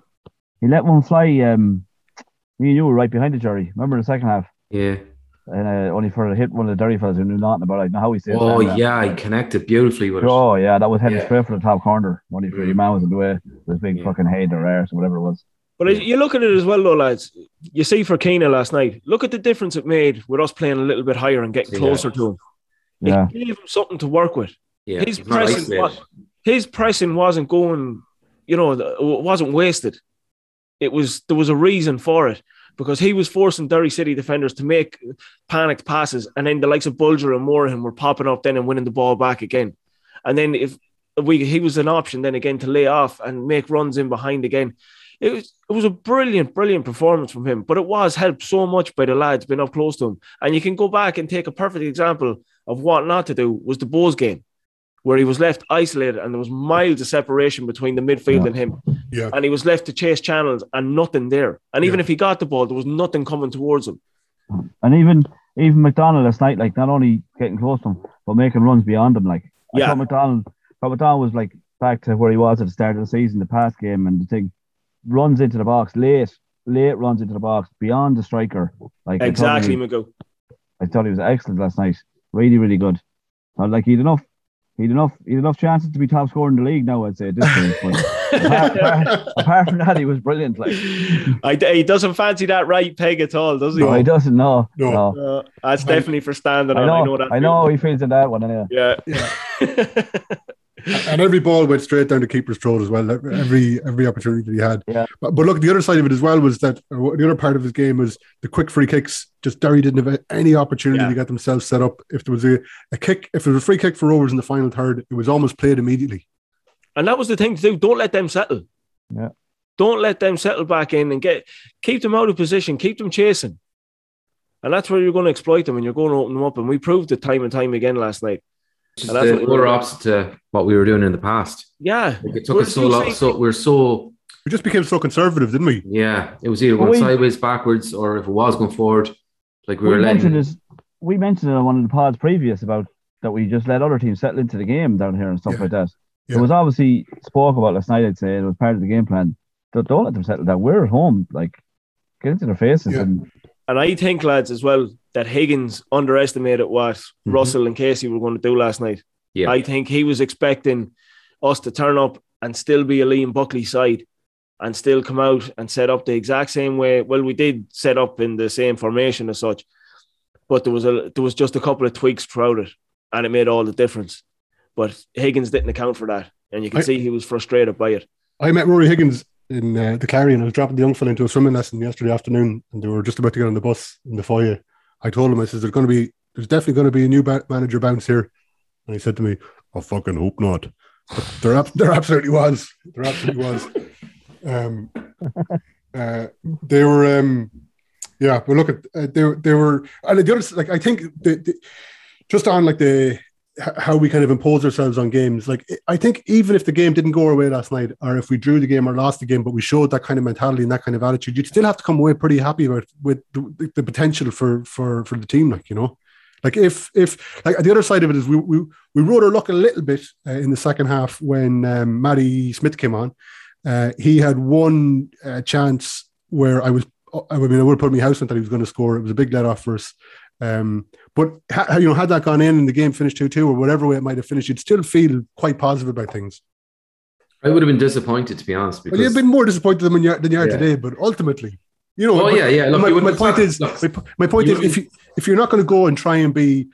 he let one fly. Um, me and you were right behind the jury. Remember in the second half? Yeah. And uh, only for a hit one of the Derry fellas who knew nothing about it. I how he said Oh that. yeah, he connected beautifully with it. Oh yeah, that was heading Yeah. straight for the top corner. Only for your man was in the way. This big fucking head or arse or whatever it was. But you look at it as well, though, lads. You see for Keena last night, look at the difference it made with us playing a little bit higher and getting Yeah. closer to him. Yeah. It gave him something to work with. Yeah, his he's pressing, isolated. wa- his pressing wasn't going, you know, it wasn't wasted. It was there was a reason for it because he was forcing Derry City defenders to make panicked passes, and then the likes of Bolger and Morahan were popping up then and winning the ball back again. And then if we he was an option then again to lay off and make runs in behind again. It was it was a brilliant, brilliant performance from him, but it was helped so much by the lads being up close to him. And you can go back and take a perfect example of what not to do was the Bulls game, where he was left isolated and there was miles of separation between the midfield and him. Yeah. And he was left to chase channels and nothing there. And even Yeah. if he got the ball, there was nothing coming towards him. And even even McDonald last night, like not only getting close to him, but making runs beyond him. Like I Yeah. thought McDonald, thought McDonald was like back to where he was at the start of the season, the past game, and the thing runs into the box late, late runs into the box beyond the striker. Like I thought Exactly, he- Magoo. I thought he was excellent last night. Really, really good. But like he'd enough, he'd enough, he'd enough chances to be top scorer in the league now. I'd say at this point. Apart, apart, apart from that, he was brilliant. Like I, he doesn't fancy that right peg at all, does he? no, he doesn't. No, No. no. Uh, that's definitely for standing I know, I know that. I know he feels in that one. Anyway. Yeah. and every ball went straight down the keeper's throat as well. Every every opportunity that he had. Yeah. But, but look, the other side of it as well was that the other part of his game was the quick free kicks. Just Derry didn't have any opportunity Yeah. to get themselves set up. If there was a, a kick, if there was a free kick for Rovers in the final third, it was almost played immediately. And that was the thing to do. Don't let them settle. Yeah. Don't let them settle back in and get keep them out of position, keep them chasing. And that's where you're going to exploit them and you're going to open them up. And we proved it time and time again last night. Just And that's the what polar opposite to what we were doing in the past. Yeah. Like it took We're us so long. So we're so We just became so conservative, didn't we? yeah. It was either Well, going we- sideways, backwards, or if it was going forward, like we, We, were mentioned letting. this. We mentioned it on one of the pods previous about that we just let other teams settle into the game down here and stuff Yeah. like that. Yeah. It was obviously spoke about last night. I'd say it was part of the game plan. Don't, don't let them settle down. We're at home. Like get into their faces Yeah. and And I think, lads, as well, that Higgins underestimated what Mm-hmm. Russell and Casey were going to do last night. Yeah. I think he was expecting us to turn up and still be a Liam Buckley side and still come out and set up the exact same way. Well, we did set up in the same formation as such, but there was a there was just a couple of tweaks throughout it, and it made all the difference. But Higgins didn't account for that, and you can I- see he was frustrated by it. I met Rory Higgins in uh, the Clarion. I was dropping the young fella into a swimming lesson yesterday afternoon, and they were just about to get on the bus in the foyer. I told him, I said, "There's going to be, there's definitely going to be a new ba- manager bounce here," and he said to me, "I fucking hope not." But there, ab- there absolutely was. There absolutely was. Um, uh, they were, um, yeah. But look at uh, they, were- they were, and the other, like I think, the, the, just on like the how we kind of impose ourselves on games. Like I think even if the game didn't go our way last night, or if we drew the game or lost the game, but we showed that kind of mentality and that kind of attitude, you'd still have to come away pretty happy about with the, the potential for for for the team. Like you know, like if if like the other side of it is we we, we rode our luck a little bit uh, in the second half when um, Matty Smith came on. Uh, he had one uh, chance where I was. I mean, I would have put my house on that he was going to score. It was a big let off for us. Um, but ha- you know, had that gone in and the game finished two two or whatever way it might have finished, you'd still feel quite positive about things. I would have been disappointed to be honest. Because Well, you've been more disappointed than you are, than you are Yeah. today, but ultimately, you know. Oh, but- yeah, yeah. Look, my, my point is, look, my, my point is, if you if you're not going to go and try and be,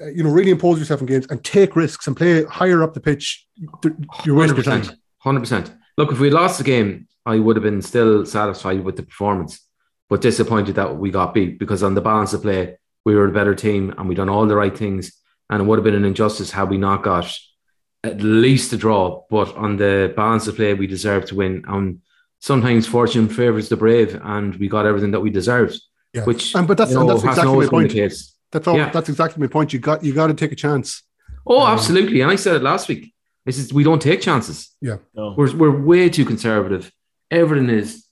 uh, you know, really impose yourself in games and take risks and play higher up the pitch, th- you're wasting your time. Hundred percent. Look, if we lost the game, I would have been still satisfied with the performance, but disappointed that we got beat because on the balance of play, we were a better team and we done all the right things. And it would have been an injustice had we not got at least a draw. But on the balance of play, we deserved to win. And sometimes fortune favors the brave, and we got everything that we deserved. Yeah. Which and but that's, you know, and that's exactly my point. the case. That's all. Yeah. That's exactly my point. You got you got to take a chance. Oh, absolutely. And I said it last week. This is we don't take chances. Yeah. We're we're way too conservative. everything is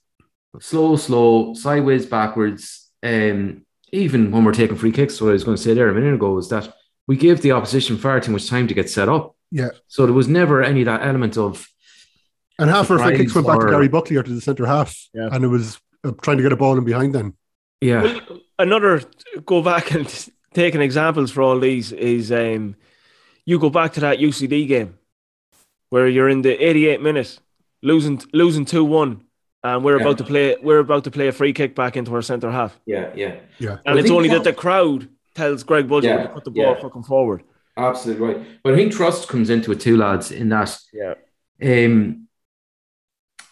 slow, slow, sideways, backwards. Um, even when we're taking free kicks, what I was going to say there a minute ago was that we gave the opposition far too much time to get set up. Yeah. So there was never any of that element of And half our free kicks went back to Gary Buckley or to the centre half, Yeah. and it was uh, trying to get a ball in behind then. Yeah. another go back and taking examples for all these is um, you go back to that UCD game where you're in the 88 minutes losing losing 2-1 and we're Yeah. about to play we're about to play a free kick back into our centre half Yeah, yeah. Yeah. and I it's only that- that the crowd tells Greg Bolger Yeah, to put the ball yeah. fucking forward Absolutely right. But I think trust comes into it too, lads, in that yeah um,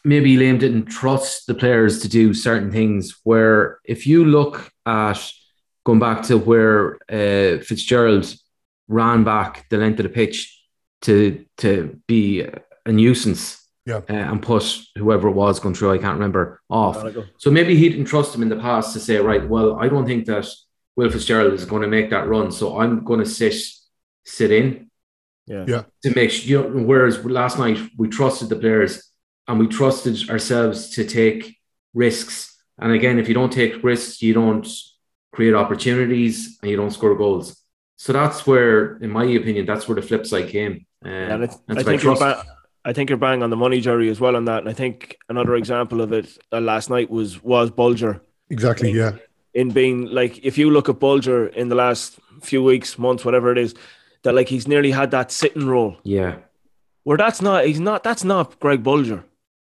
maybe Liam didn't trust the players to do certain things. Where if you look at going back to where uh, Fitzgerald ran back the length of the pitch to to be a nuisance Yeah. uh, and put whoever it was going through, I can't remember, off. So maybe he didn't trust him in the past to say, right, well, I don't think that Will Fitzgerald is going to make that run, so I'm going to sit sit in yeah Yeah. to make sure. You know, whereas last night we trusted the players and we trusted ourselves to take risks. And again, if you don't take risks, you don't create opportunities and you don't score goals. So that's where, in my opinion, that's where the flip side came. Uh, And I, that's I think trust. ba- I think you're bang on the money, Gerry, as well on that. And I think another example of it uh, last night was was Bolger Exactly. Yeah. in being like, if you look at Bolger in the last few weeks, months, whatever it is, that like he's nearly had that sitting role Yeah, where that's not he's not that's not Greg Bolger.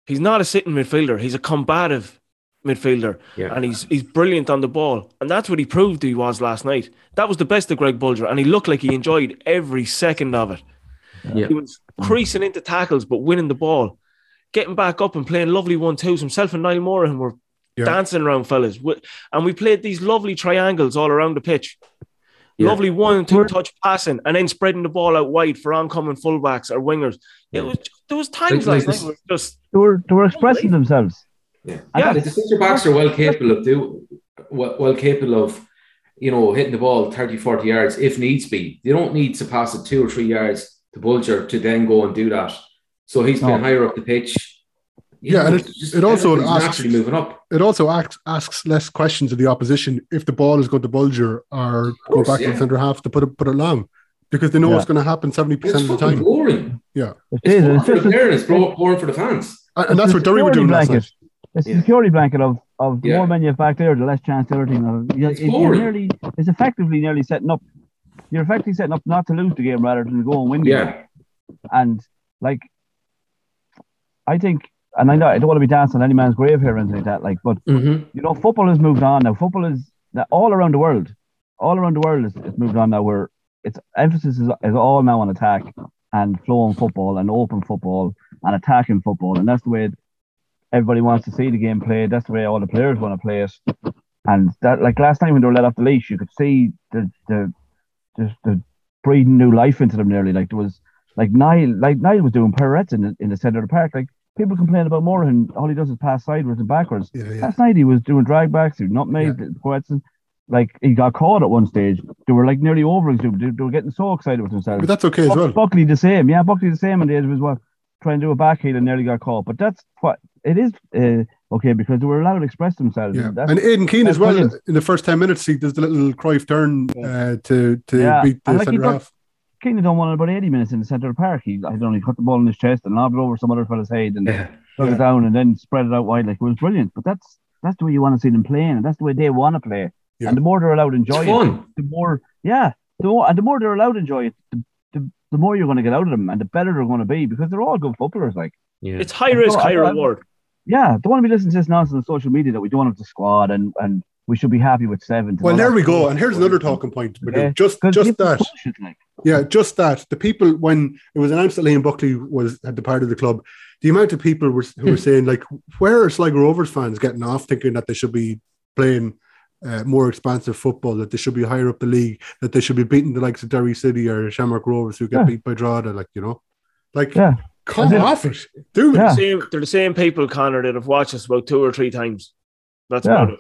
He's not a sitting midfielder. He's a combative midfielder, Yeah. and he's he's brilliant on the ball, and that's what he proved he was last night. That was the best of Greg Bolger, and he looked like he enjoyed every second of it. Yeah, He was creasing into tackles, but winning the ball, getting back up and playing lovely one twos. Himself and Niall Morahan were Yeah. dancing around fellas, and we played these lovely triangles all around the pitch. Yeah. Lovely one two touch passing, and then spreading the ball out wide for oncoming fullbacks or wingers. It was there was times Like- like last this- night where just They were they were expressing themselves. yeah. Yeah. The centre backs are well capable of do well, well capable of you know hitting the ball 30, 40 yards if needs be. They don't need to pass it two or three yards to Bolger to then go and do that. So he's been No. higher up the pitch. You Yeah, know, and it- just it also everything's asks- naturally moving up. It also asks, asks less questions of the opposition if the ball is going to Bolger or go course, back to the centre half to put it put it long because they know Yeah. what's going to happen seventy It's percent of the time. boring. Yeah, It It's is, boring it's for the a- player and it's boring for the fans. and and that's what a Derry were security doing last blanket. night. It's Yeah. the security blanket of, of the Yeah. more men you have back there, the less chance the other team have. It's it- you're boring. nearly, it's effectively nearly setting up. You're effectively setting up not to lose the game rather than go and win the game. Yeah, And like, I think, and I know I don't want to be dancing on any man's grave here or anything like that. Like, but mm-hmm. you know, football has moved on now. Football is that all around the world, all around the world is, is moved on now. Where its emphasis is, is all now on attack and flowing football and open football and attacking football, and that's the way everybody wants to see the game played. That's the way all the players want to play it. And that, like last time when they were let off the leash, you could see the the just the breathing new life into them. Nearly like there was like Niall, like Niall was doing pirouettes in the, in the centre of the park. Like people complain about Morahan, all he does is pass sideways and backwards. Yeah, yeah. Last night he was doing drag backs, he nutmeg, pirouettes. and- Like he got caught at one stage. They were like nearly over. They, they were getting so excited with themselves. But that's okay as well. Buckley the same, yeah. Buckley the same on the edge of his well, trying to do a back heel and nearly got caught. But that's what it is. Uh, okay, because they were allowed to express themselves. Yeah, That's- and Aidan Keena as well brilliant. in the first ten minutes. He does the little Cruyff turn uh, to to Yeah, beat the like centre done- half. Keena had done one in about 80 minutes in the centre of the park. He, I don't know, he cut the ball in his chest and lobbed it over some other fella's head and yeah, dug Yeah. it down and then spread it out wide. Like it was brilliant. But that's that's the way you want to see them playing, and that's the way they want to play. Yeah. And the more they're allowed to enjoy it's it, fun. the more, yeah, the more, and the more they're allowed to enjoy it, the, the, the more you're going to get out of them, and the better they're going to be because they're all good footballers. Like, Yeah, it's high risk, I- high reward. Yeah, don't want to be listening to this nonsense on social media that we don't have the squad and and we should be happy with seventh. and Well, there we go. And here's another talking point. Yeah, Just just that. like. Yeah, just that. The people when it was announced that Liam Buckley was had departed the club, the amount of people were who were saying like, where are Sligo Rovers fans getting off thinking that they should be playing uh, more expansive football, that they should be higher up the league, that they should be beating the likes of Derry City or Shamrock Rovers who get Yeah. beat by Drogheda, like you know, like Yeah. Come As in- off it, dude. Yeah. Same, they're the same people, Conor, that have watched us about two or three times. That's Yeah. about it.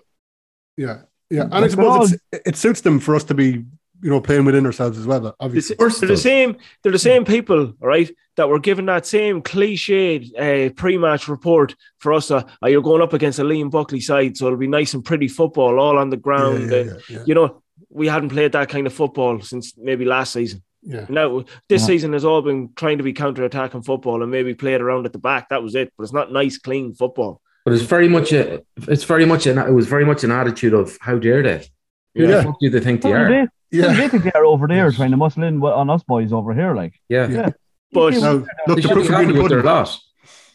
Yeah, yeah, and I Like, they're suppose it's, it suits them for us to be you know playing within ourselves as well. Obviously, they're the same. They're the same people, right? That were given that same cliched uh, pre-match report for us. Uh, oh, you're going up against a Liam Buckley side, so it'll be nice and pretty football, all on the ground. Yeah, yeah, and, yeah, yeah. You know, we hadn't played that kind of football since maybe last season. Yeah. Now this Yeah. season has all been trying to be counter-attacking football and maybe play it around at the back. That was it, but it's not nice, clean football. But it's very much a. It's very much an. It was very much an attitude of how dare they? Who Yeah. the fuck do they think they are? They, yeah. they think they're over there trying to muscle in on us boys over here, like. Yeah. yeah. But Now, look, They the should proof of being happy the with their pudding. lot.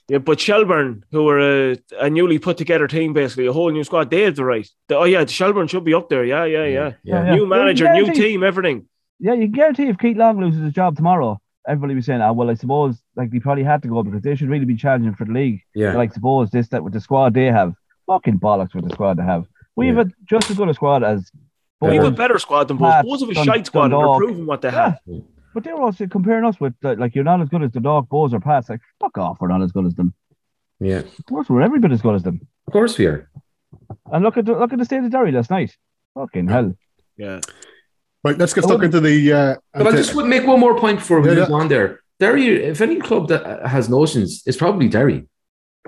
Yeah, but Shelbourne, who were a, a newly put together team, basically a whole new squad, they had the right. The- oh yeah, Shelbourne should be up there. Yeah, yeah, yeah. Yeah, yeah. New manager, Yeah, new team, everything. Yeah, you can guarantee if Keith Long loses his job tomorrow, everybody was saying, "Ah, well, I suppose like they probably had to go because they should really be challenging for the league." Yeah. Like suppose this that with the squad they have, fucking bollocks with the squad they have. We have a, just as good a squad as. We have a better squad than both. Pats, Both of a Dun- shite squad and they're Dundalk. proving what they Yeah. have. But they were also comparing us with uh, like you're not as good as the dog, Bohs or Pats. Like fuck off, we're not as good as them. Yeah. Of course, we're every bit as good as them. Of course we are. And look at the, look at the state of Derry last night. Fucking hell. Yeah. Right, let's get stuck into the. Uh, But I just would make one more point before we Yeah, move yeah. on there. Derry, if any club that has notions, it's probably Derry.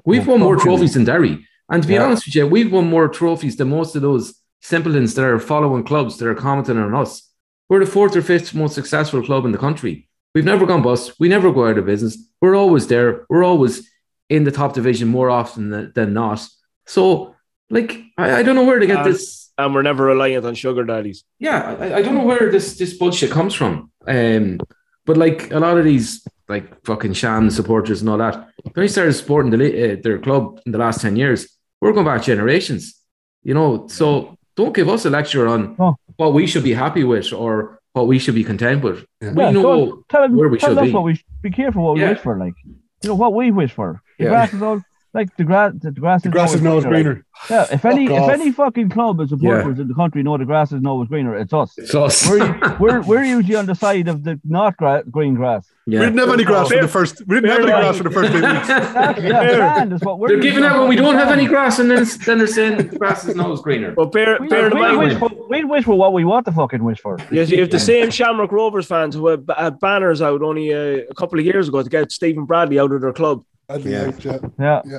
We've won more trophies than Derry. And to be Yeah. honest with you, we've won more trophies than most of those simpletons that are following clubs that are commenting on us. We're the fourth or fifth most successful club in the country. We've never gone bust. We never go out of business. We're always there. We're always in the top division more often than, than not. So, like, I, I don't know where to get And- this And we're never reliant on sugar daddies. yeah, I, I don't know where this this bullshit comes from. Um, but like a lot of these like fucking sham supporters and all that, when they started supporting the, uh, their club in the last ten years, we're going back generations. You know, so don't give us a lecture on what we should be happy with or what we should be content with. We Yeah, know so tell them, where we tell should us be. what we sh- be careful what we Yeah. wish for. Like, you know what we wish for. The Yeah. grass is all like the grass. The grass The is grass is always always greener. like- yeah, if any Fuck if off. any fucking club and supporters in the country know the grass is always greener, it's us. It's us. We're, we're we're usually on the side of the not gra- green grass. Yeah. We didn't have any grass for the first. We didn't have any grass for the first eight weeks. Exactly, yeah, sand is what we're. They're giving usually out when we don't have any grass, and then then they're saying the grass is always greener. But bear, We, bear in we mind, wish for, we wish for what we want to fucking wish for. Yes, you have the same Shamrock Rovers fans who had, had banners out only uh, a couple of years ago to get Stephen Bradley out of their club. Yeah. Yeah. Yeah.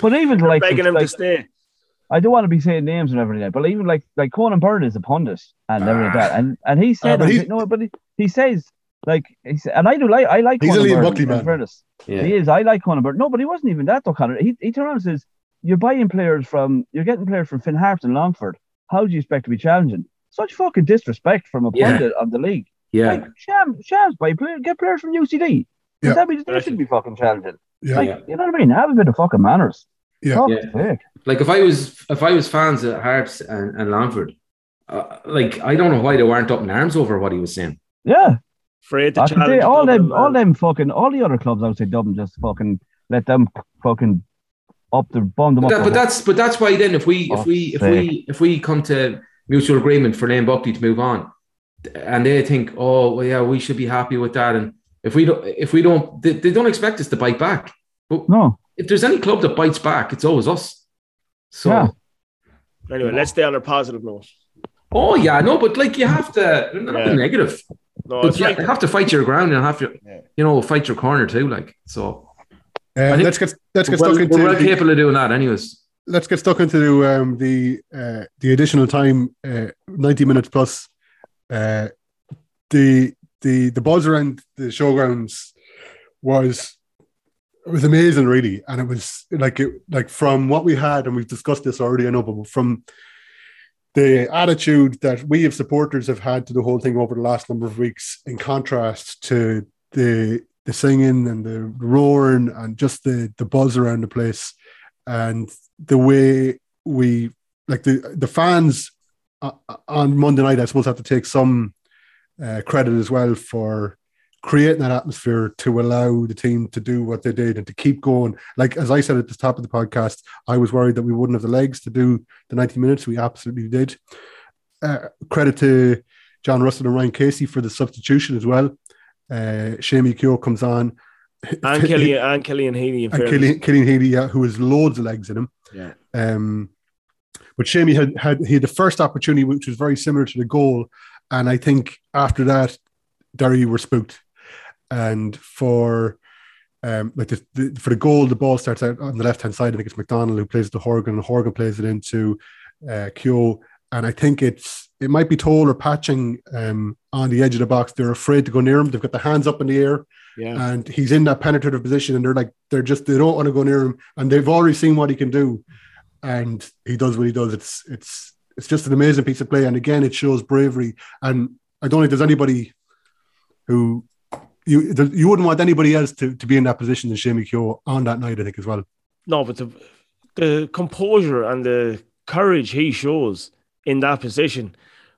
But even They're like, begging him like to stay. I don't want to be saying names and everything, but even like like Conan Byrne is a pundit and everything like that, and and he Ah, said, but he's- no, but he, he says like he said, and I do like I like He's a Conan Liam Buckley man. fairness. Yeah. He is. I like Conan Byrne. No, but he wasn't even that though, Conor. He he turned around and says, "You're buying players from, you're getting players from Finn Harps and Longford. How do you expect to be challenging? Such fucking disrespect from a Yeah. pundit of the league. Yeah. Like Shams, Shams buy player, get players from UCD. Yeah. That means they should be fucking challenging. Yeah. Like, Yeah. you know what I mean? Have a bit of fucking manners. Yeah. Fuck's Yeah. Like if I was if I was fans at Harps and, and Longford, uh, like I don't know why they weren't up in arms over what he was saying. Yeah. Afraid to I challenge. say all Dublin, them, all them fucking, all the other clubs outside Dublin just fucking let them fucking up the bomb them But, up. that, but that's but that's why then if we if Fuck's we if sake. we if we come to mutual agreement for Lane Buckley to move on, and they think, oh well, yeah, we should be happy with that, and if we don't if we don't they, they don't expect us to bite back. But no, if there's any club that bites back, it's always us. So. Yeah. Anyway, let's stay on a positive note. Oh yeah, no, but like you have to not Yeah. be negative. No, but yeah, like- you have to fight your ground and have to, you know, fight your corner too. Like so, Uh, I think let's get let's get we're well, stuck into we're well the- capable of doing that, anyways. let's get stuck into um, the uh, the additional time, uh, ninety minutes plus. Uh, the the the buzz around the showgrounds was it was amazing, really, and it was like it like from what we had, and we've discussed this already. I know, but from the attitude that we as supporters have had to the whole thing over the last number of weeks, in contrast to the the singing and the roaring and just the the buzz around the place and the way we like the the fans uh, on Monday night, I suppose, have to take some uh, credit as well for creating that atmosphere to allow the team to do what they did and to keep going. Like as I said at the top of the podcast, I was worried that we wouldn't have the legs to do the ninety minutes. We absolutely did. Uh, credit to John Russell and Ryan Casey for the substitution as well. Uh, Seamie Keogh comes on. and Killian and Killian Healy. In and fairness. Killian, Killian Healy, yeah, who has loads of legs in him. Yeah. Um, but Seamie had, had he had the first opportunity, which was very similar to the goal, And I think after that, Derry were spooked. And for um, like the, the, for the goal, the ball starts out on the left hand side. I think it's McDonald who plays it to Horgan, and Horgan plays it into uh, Keogh. And I think it's it might be Toal or Patching um, on the edge of the box. They're afraid to go near him. They've got their hands up in the air, Yeah. and he's in that penetrative position, and they're like they're just they don't want to go near him, and they've already seen what he can do, and he does what he does. It's it's it's just an amazing piece of play, and again, it shows bravery. And I don't think there's anybody who you you wouldn't want anybody else to, to be in that position than Seamie Keogh on that night. I think as well. No, but the, the composure and the courage he shows in that position,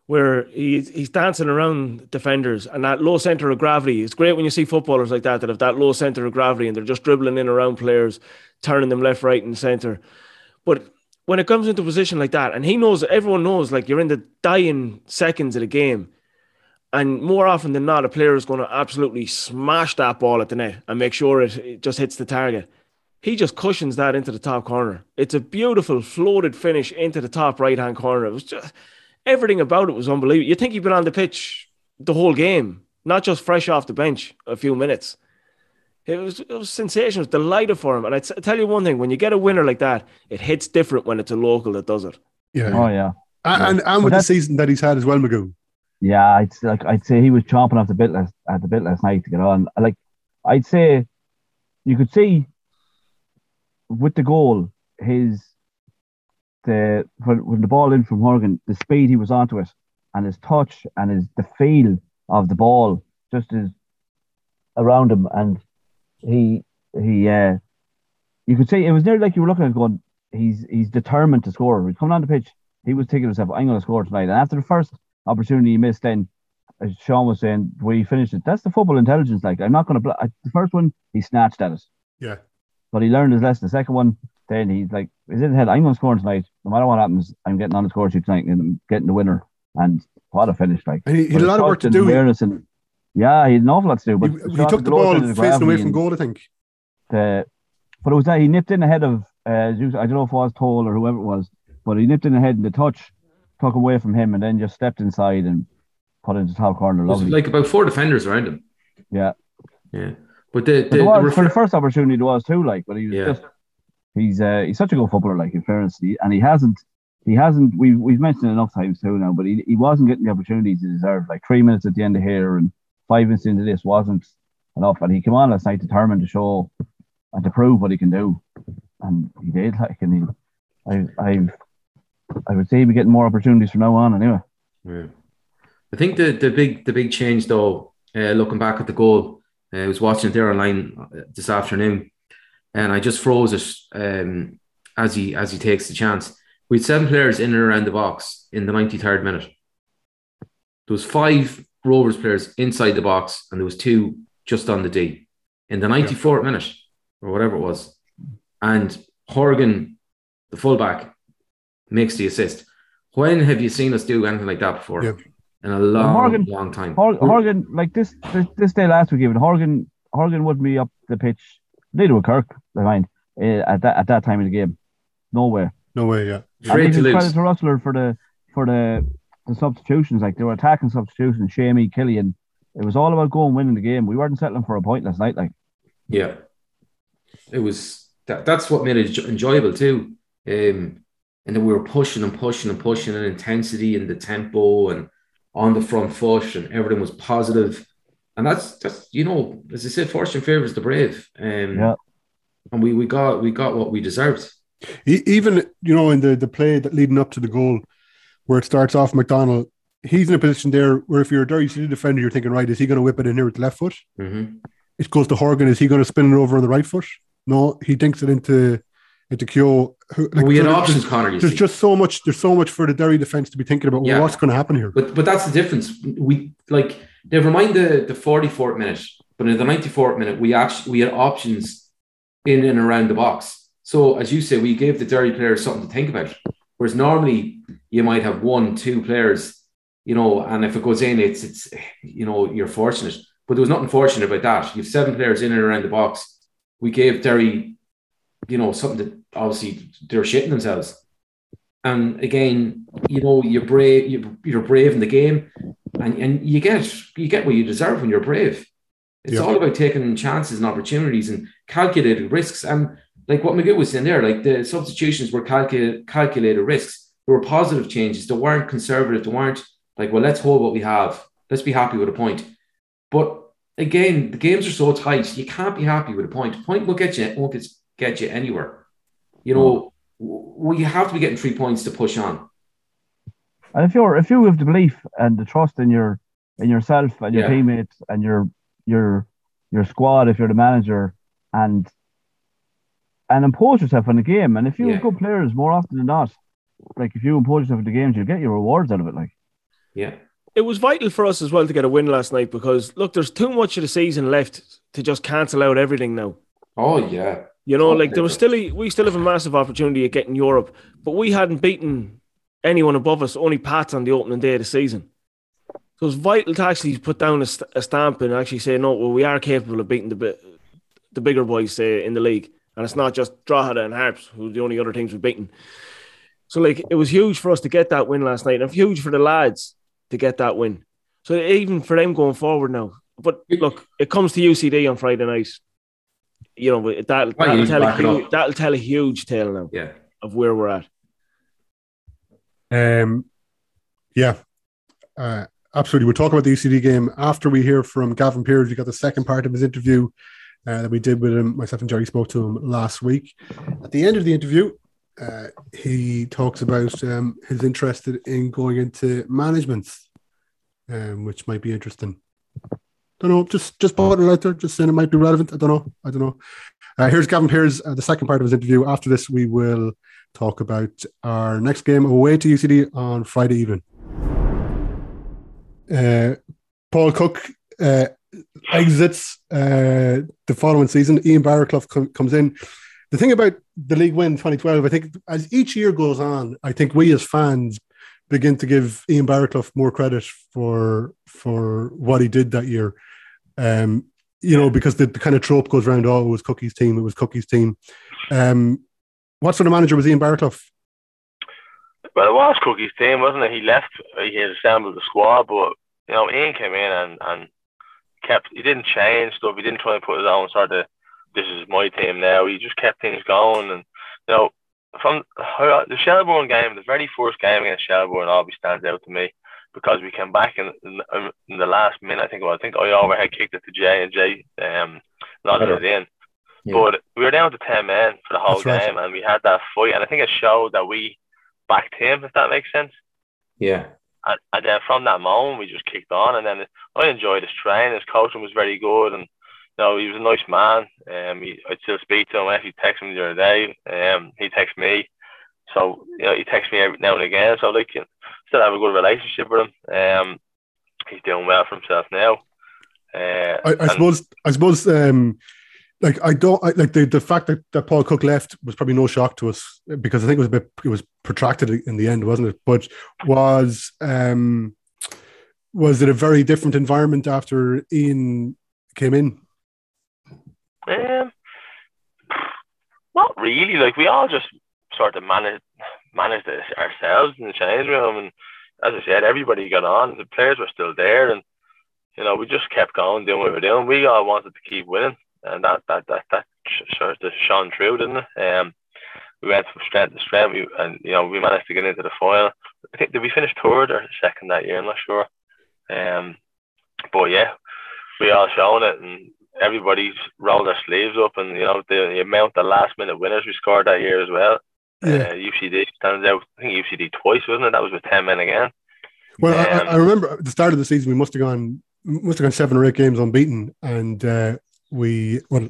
where he's he's dancing around defenders and that low center of gravity. It's great when you see footballers like that that have that low center of gravity and they're just dribbling in around players, turning them left, right, and center. But when it comes into a position like that, and he knows, everyone knows, like you're in the dying seconds of the game. And more often than not, a player is going to absolutely smash that ball at the net and make sure it, it just hits the target. He just cushions that into the top corner. It's a beautiful floated finish into the top right hand corner. It was just everything about it was unbelievable. You think he'd been on the pitch the whole game, not just fresh off the bench a few minutes. It was it was sensational. It was delighted for him. And I t- tell you one thing: when you get a winner like that, it hits different when it's a local that does it. Yeah. Oh yeah. And, and, and with the season that he's had as well, Magoo. Yeah, I'd like I'd say he was chomping off the bit last at the bit last night to get on. Like I'd say you could see with the goal his the when, when the ball in from Horgan, the speed he was onto it, and his touch and his the feel of the ball just is around him, and he he uh you could say it was nearly like you were looking at going, he's he's determined to score. He's coming on the pitch, he was thinking to himself, I'm to score tonight. And after the first opportunity he missed, then as Shaun was saying, we finished it, that's the football intelligence. Like I'm not going to. Bl- I, the first one he snatched at it, Yeah. but he learned his lesson. The second one, then he's like, is in his head. I'm going to score tonight, no matter what happens. I'm getting on the score sheet tonight and I'm getting the winner. And what a finish! Like And he, he had a lot of work to do. Awareness and yeah, he had an awful lot to do. But he took the ball facing away from goal, I think. the, but it was that he nipped in ahead of uh, Zeus- I don't know if it was Toal or whoever it was, but he nipped in ahead and the touch took away from him and then just stepped inside and put it into the top corner. There's Lovely. like about four defenders around him. yeah. Yeah. But the, the, But there the was, for the first opportunity there was too, like, but he was Yeah. just he's uh, he's such a good footballer, like in fairness, he, and he hasn't he hasn't we we've mentioned it enough times too now, but he, he wasn't getting the opportunities he deserved. Like three minutes at the end of here and five minutes into this wasn't enough, and he came on last night determined to show and to prove what he can do, and he did. Like, and he, I I I would say he'd be getting more opportunities from now on anyway. Yeah. I think the the big the big change though, uh, looking back at the goal, uh, I was watching it there online uh, this afternoon, and I just froze it um, as he as he takes the chance. We had seven players in and around the box in the ninety third minute. There was five Rovers players inside the box, and there was two just on the D in the ninety fourth minute or whatever it was, and Horgan, the fullback, makes the assist. When have you seen us do anything like that before? Yeah. In a long, Morgan- long time. Hor- Horgan, like this, this this day last week, even Horgan, Horgan would be up the pitch. Neither would Kirk, I mind, uh, at that at that time of the game. Nowhere. No way, yeah. Afraid to lose. credit to Rustler for the for the the substitutions. Like they were attacking substitutions. Seamie, Killian. It was all about going winning the game. We weren't settling for a point last night. Like Yeah, it was that. That's what made it enjoyable too. Um, and then we were pushing and pushing and pushing, and intensity and the tempo and on the front foot, and everything was positive. And that's that's you know, as I said, fortune favors the brave. Um, Yeah. and we we got we got what we deserved. Even you know in the the play that leading up to the goal, where it starts off McDonald, he's in a position there where if you're a Derry City defender, you're thinking, right, is he going to whip it in here with the left foot? Mm-hmm. It goes to Horgan. Is he going to spin it over on the right foot? No, he dinks it into into Keogh. Who, we had there's- options, Conor. There's see. just so much. There's so much for the Derry defense to be thinking about. Yeah. what's going to happen here? But but that's the difference. We like never mind the the forty fourth minute, but in the ninety fourth minute, we actually we had options in and around the box. So as you say, we gave the Derry players something to think about. Whereas normally you might have one, two players, you know, and if it goes in, it's it's you know you're fortunate. But there was nothing fortunate about that. You've seven players in and around the box. We gave Derry, you know, something that obviously they're shitting themselves. And again, you know, you're brave, you're, brave in the game. and and you get you get what you deserve when you're brave. It's Yeah. all about taking chances and opportunities and calculated risks. And like what McGill was saying there, like the substitutions were calculated calculated risks. There were positive changes. They weren't conservative. They weren't like, well, let's hold what we have. Let's be happy with a point. But again, the games are so tight. You can't be happy with a point. A point won't get you won't get, get you anywhere. You know, we have to be getting three points to push on. And if you're if you have the belief and the trust in your in yourself and your Yeah. teammates and your your your squad, if you're the manager, and and impose yourself on the game, and if you Yeah. have good players more often than not, like if you impose yourself in the games, you'll get your rewards out of it. Like Yeah. It was vital for us as well to get a win last night because look, there's too much of the season left to just cancel out everything now. Oh yeah. You know, Oh, like there was still a, we still have a massive opportunity at getting Europe, but we hadn't beaten anyone above us. Only Pats on the opening day of the season. So it's vital to actually put down a, st- a stamp and actually say, no, well, we are capable of beating the bi- the bigger boys uh, in the league, and it's not just Drogheda and Harps who are the only other teams we've beaten. So like it was huge for us to get that win last night, and huge for the lads to get that win. So even for them going forward now. But look, it comes to UCD on Friday night. You know, that Well, you that'll tell a huge, that'll tell a huge tale now Yeah. of where we're at. Um, yeah, uh, absolutely. We'll talk about the UCD game after we hear from Gavin Peers. We got the second part of his interview uh, that we did with him. Myself and Gerry spoke to him last week. At the end of the interview, uh, he talks about um, his interest in going into management, um, which might be interesting. Don't know. Just just putting it out there. Just saying it might be relevant. I don't know. I don't know. Uh, here's Gavin Peers, uh, the second part of his interview. After this, we will talk about our next game away to UCD on Friday evening. Uh, Paul Cook uh, exits uh, the following season. Ian Baraclough com- comes in. The thing about the league win 2012, I think, as each year goes on, I think we as fans begin to give Ian Baraclough more credit for for what he did that year. Um, you know, because the, the kind of trope goes around, oh, it was Cookie's team, it was Cookie's team. Um, what sort of manager was Ian Baraclough? Well, it was Cookie's team, wasn't it? He left, he had assembled the squad, but you know, Ian came in and and kept. He didn't change stuff. He didn't try and put his own sort of. This is my team now. He just kept things going, and you know, from the Shelbourne game, the very first game against Shelbourne, always stands out to me because we came back in, in, in the last minute. I think was, I think I overhead kicked it to Jay and Jay um, nodded it in. But we were down to ten men for the whole That's right. game, and we had that fight, and I think it showed that we backed him, if that makes sense. Yeah. And, and then from that moment, we just kicked on. And then I enjoyed his training. His coaching was very good, and you know he was a nice man. Um, he, I'd still speak to him. I actually texted him the other day. Um, he texted me, so you know he texts me every now and again. So like, you know, still have a good relationship with him. Um, he's doing well for himself now. Uh, I, I suppose. I suppose. Um, like I don't I, like the, the fact that, that Paul Cook left was probably no shock to us because I think it was a bit it was protracted in the end, wasn't it? But was um was it a very different environment after Ian came in? Um, not really. Like we all just sort of managed managed it ourselves in the change room, and as I said, everybody got on. The players were still there, and you know we just kept going, doing what we were doing. We all wanted to keep winning, and that that that that of shone through, didn't it? Um, we went from strength to strength, we, and you know we managed to get into the final. I think did we finish third or second that year? I'm not sure. Um, but yeah, we all shown it, and everybody's rolled their sleeves up, and you know the, the amount of last minute winners we scored that year as well. Yeah. Uh, UCD stands out. I think UCD twice, wasn't it? That was with ten men again. Well, I, Um, I remember at the start of the season we must have gone must have gone seven or eight games unbeaten, and uh, we well,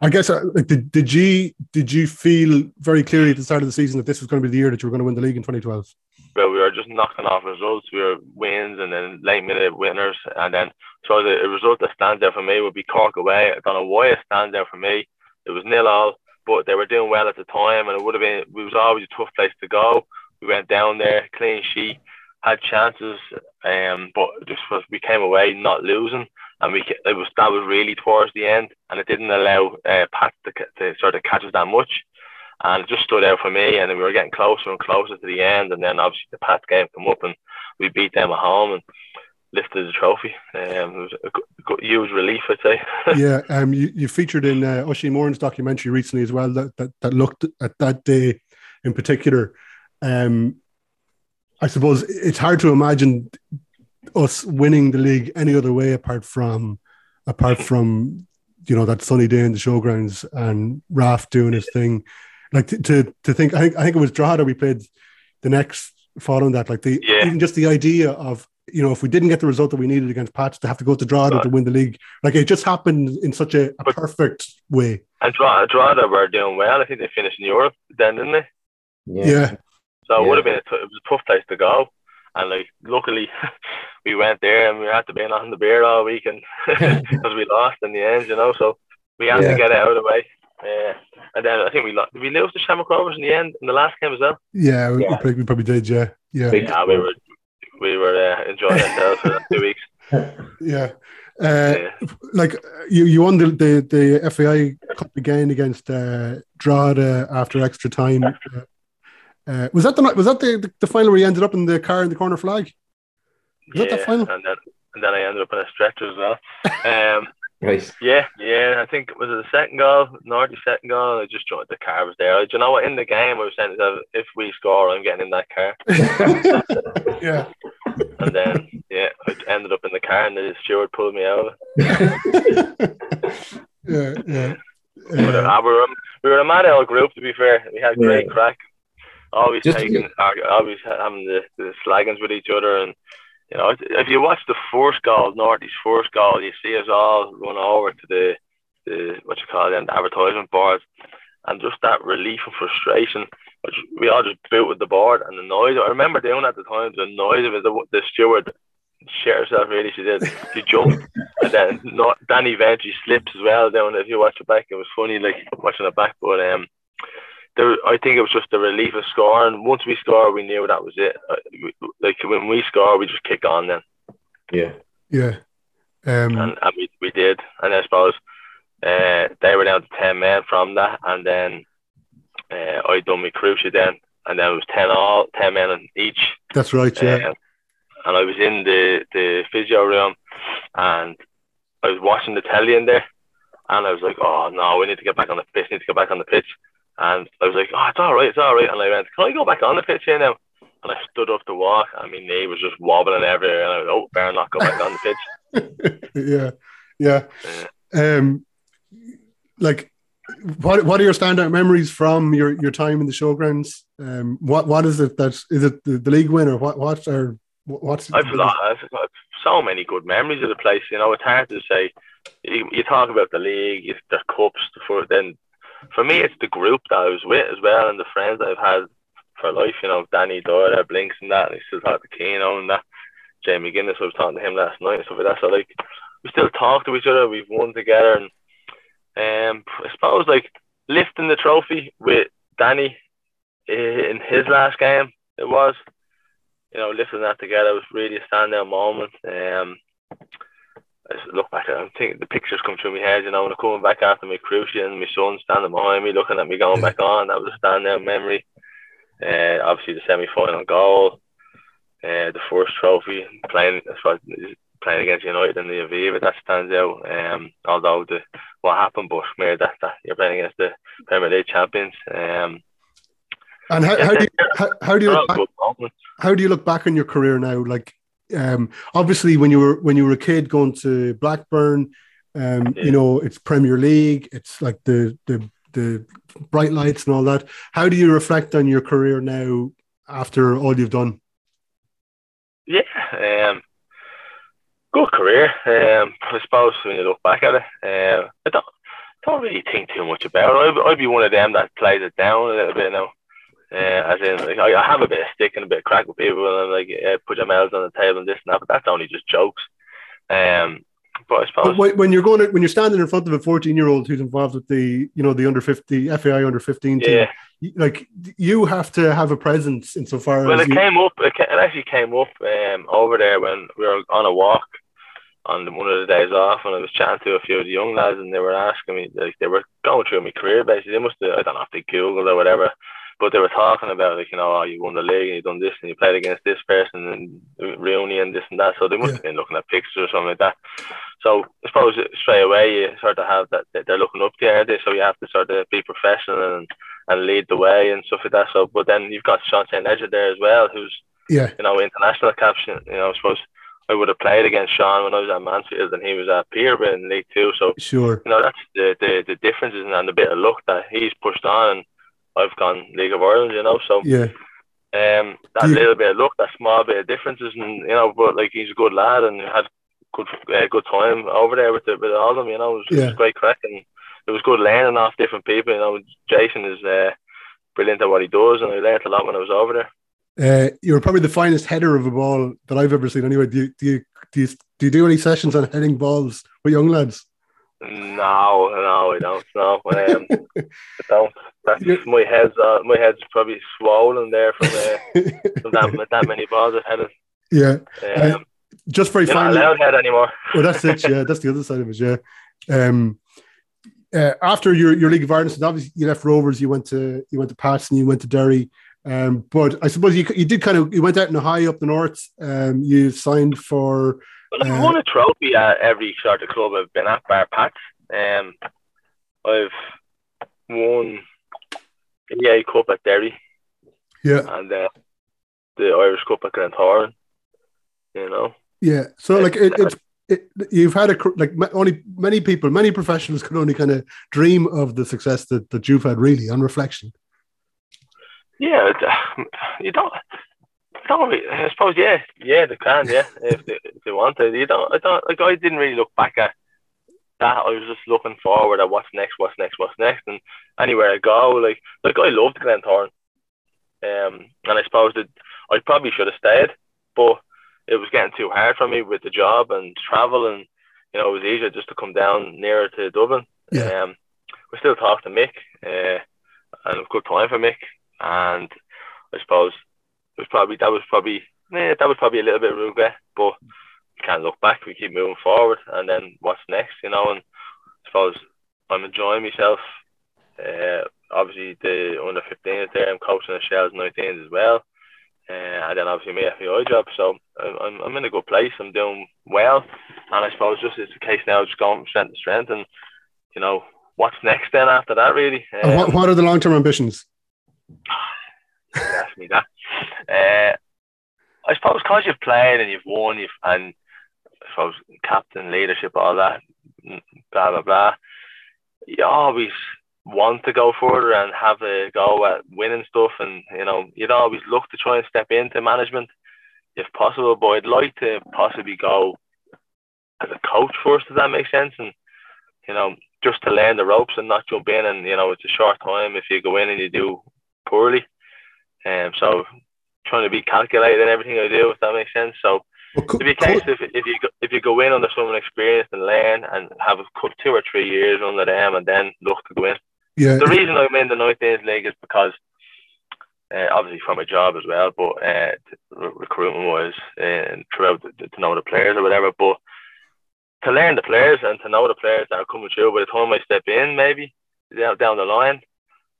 I guess uh, like did, did you did you feel very clearly at the start of the season that this was going to be the year that you were going to win the league in 2012? Well, we were just knocking off results. We were wins and then late minute winners, and then so the result that stands out for me would be Cork away. I don't know why it stands out for me. It was nil all, but they were doing well at the time, and it would have been. It was always a tough place to go. We went down there, clean sheet, had chances, um, but just was we came away not losing, and we it was that was really towards the end, and it didn't allow uh, Pat to, to sort of catch us that much and it just stood out for me. And we were getting closer and closer to the end, and then obviously the Pat game come up, and we beat them at home. And lifted the trophy. Um, it was a good, huge relief, I'd say. yeah, um, you, you featured in uh, Oisin Moran's documentary recently as well that, that that looked at that day in particular. Um, I suppose it's hard to imagine us winning the league any other way apart from apart from you know that sunny day in the showgrounds and Raf doing his thing. Like to to, to think, I think I think it was Drogheda we played the next following that. Like the Yeah. even just the idea of you know if we didn't get the result that we needed against Pats to have to go to Drogheda to win the league, like it just happened in such a, a perfect way. And Dra- Drogheda were doing well. I think they finished in Europe then, didn't they? Yeah, So it Yeah. would have been a t- it was a tough place to go. And like, luckily, we went there and we had to be on the beer all week, and because we lost in the end, you know. So we had Yeah. to get it out of the way. Yeah. And then I think we lost. Did we lose to Shamrock Rovers in the end in the last game as well? yeah, we, Yeah. probably, we probably did. Yeah, yeah, Yeah, we were we were uh, enjoying ourselves for two weeks. yeah. Uh, Yeah. like you, you won the, the, the FAI Cup again against uh, Drogheda after extra time. Uh, was that the was that the, the, the final where you ended up in the car in the corner flag? Was that the Yeah, final? And then and then I ended up in a stretcher as well. Um, Right. Yeah, yeah. I think it was it the second goal, Nordy's second goal. I just joined the car was there. Do you know what? In the game, I was saying if we score, I'm getting in that car. yeah. And then yeah, I ended up in the car, and the steward pulled me out. of it. Yeah, yeah. But, Uh, uh, we were we were a mad old group. To be fair, we had great Yeah. crack. Always Just- taking, always having the, the slaggings with each other, and you know, if you watch the first goal, Norty's first goal, you see us all run over to the the what you call them, the advertisement boards, and just that relief and frustration. which We all just built with the board and the noise. I remember doing at the time the noise of it. The, the steward shit herself really. She did. She jumped, and then not Danny eventually slips as well. Down if you watch it back, it was funny like watching it back. But um, there, I think it was just the relief of scoring. Once we scored, we knew that was it. Uh, Like when we score, we just kick on then, Yeah. yeah. Um, and, and we, we did. And I suppose uh, they were down to ten men from that, and then uh, I done my crucial then, and then it was ten all, ten men on each. that's right. Yeah. Um, and I was in the, the physio room and I was watching the telly in there and I was like, oh no, we need to get back on the pitch, need to get back on the pitch. And I was like, oh, it's all right, it's all right. And I went, can I go back on the pitch here now? And I stood up to walk and my knee was just wobbling everywhere. And I was, oh, better not go back on the pitch. yeah, yeah. Um, like, what what are your standout memories from your, your time in the showgrounds? Um, what what is it that is it the, the league win or what what or what's I've got, I've got so many good memories of the place. You know, it's hard to say. You, you talk about the league, the cups, the for then. For me, it's the group that I was with as well, and the friends I've had for life. You know, Danny Doyle, Blinks, and that. And I still talk to Keno and that. Jamie Guinness, I was talking to him last night and stuff like that. So like, we still talk to each other. We've won together, and um, I suppose like lifting the trophy with Danny in his last game. It was you know, lifting that together was really a standout moment. Um, I look back at it, I think the pictures come through my head, you know, when I'm coming back after my crucial and my son standing behind me looking at me going back on, that was a standout memory. Uh, obviously the semi final goal, uh, the first trophy, playing I suppose, playing against United in the Aviva, that stands out. Um, although the what happened, but Mayor, that, that you're playing against the Premier League champions. Um, And how, how do you how, how do you look back, how do you look back on your career now? Like, um, obviously when you were when you were a kid going to Blackburn, um, you know it's Premier League, it's like the the the bright lights and all that. How do you reflect on your career now after all you've done? Yeah, um, good career. Um, I suppose when you look back at it, uh, I don't don't really think too much about it. I'd, I'd be one of them that plays it down a little bit now. Uh, as in, like, I, I have a bit of stick and a bit of crack with people, and I'm like, yeah, put your mouths on the table and this and that. But that's only just jokes. Um, but I suppose But when when you're going to, when you're standing in front of a 14 year old who's involved with the you know the under 50 FAI under 15 team, Yeah. like you have to have a presence insofar Well, as Well, it you, came up. It, ca- it actually came up um, over there when we were on a walk on one of the days off, and I was chatting to a few of the young lads, and they were asking me, like, they were going through my career basically. They must have, I don't know if they googled or whatever, but they were talking about like you know, oh, you won the league and you done this and you played against this person and Rooney and this and that. So they must Yeah. have been looking at pictures or something like that. So I suppose straight away you sort of have that that they're looking up to you? So you have to sort of be professional and and lead the way and stuff like that. So, but then you've got Sean St. Ledger there as well, who's Yeah. you know international caption. You know, I suppose I would have played against Sean when I was at Mansfield and he was at Peterborough in League Two. So Sure. you know that's the the, the differences and the bit of luck that he's pushed on and I've gone League of Ireland. You know, so Yeah. um, that you- little bit of luck, that small bit of differences, and you know, but like he's a good lad and had good uh, good time over there with the, with all of them. You know, it was, it Yeah. was great crack and it was good learning off different people. You know, Jason is uh, brilliant at what he does, and I learned a lot when I was over there. Uh, you're probably the finest header of a ball that I've ever seen. Anyway, do you do you do you, do, you do any sessions on heading balls with young lads? No, no, I don't. No, um, I don't. That's, my head's uh, my head's probably swollen there from, uh, from that that many balls I've had. Yeah. Uh, Um, just very you're not finally. allowed head anymore. Well, that's it. Yeah, that's the other side of it. Yeah. Um, uh, after your, your League of Ireland, so obviously you left Rovers, you went to you went to Pats and you went to Derry. Um, but I suppose you you did kind of you went out in a high up the north. Um, you signed for Well, I've uh, won a trophy at every sort of club I've been at, bar Pats. Um, I've won the EA Cup at Derry yeah and uh, the Irish Cup at Glentoran. You know, yeah. So like it, it's it, you've had a like only many people, many professionals can only kind of dream of the success that, that you've had. Really, on reflection. yeah, uh, you don't. I I suppose, yeah, yeah, they can, yeah, if they, if they want to. You don't, I don't, like, I didn't really look back at that. I was just looking forward at what's next, what's next, what's next, and anywhere I go, like, like I loved Glentoran, um, and I suppose that I probably should have stayed, but it was getting too hard for me with the job and travel, and you know, it was easier just to come down nearer to Dublin. Yeah. Um, we still talk to Mick, uh, and it was good time for Mick, and I suppose it was probably that was probably yeah, that was probably a little bit of regret, but we can't look back. We keep moving forward, and then what's next, you know? And I suppose I'm enjoying myself. Uh, obviously the under 15s there. I'm coaching the Shels 19s as well, uh, and then obviously my FAI job. So I'm, I'm in a good place. I'm doing well, and I suppose just it's a case now just going from strength to strength, and you know what's next then after that really. And what, Um, what are the long term ambitions? ask me that. Uh, I suppose because you've played and you've won, you've and I suppose captain leadership, all that, blah blah blah. You always want to go further and have a go at winning stuff, and you know you'd always look to try and step into management if possible. But I'd like to possibly go as a coach first, if that makes sense, and you know just to learn the ropes and not jump in. And you know it's a short time if you go in and you do poorly. Um, so trying to be calculated in everything I do, if that makes sense. So Well, to be a case if, if you go, if you go in under someone experienced and learn and have a two or three years under them and then look to go in. Yeah. The reason I'm in the 19th league is because uh, obviously for my job as well, but uh, recruitment was uh, throughout the, to know the players or whatever. But to learn the players and to know the players that are coming through by the time I step in, maybe down, down the line,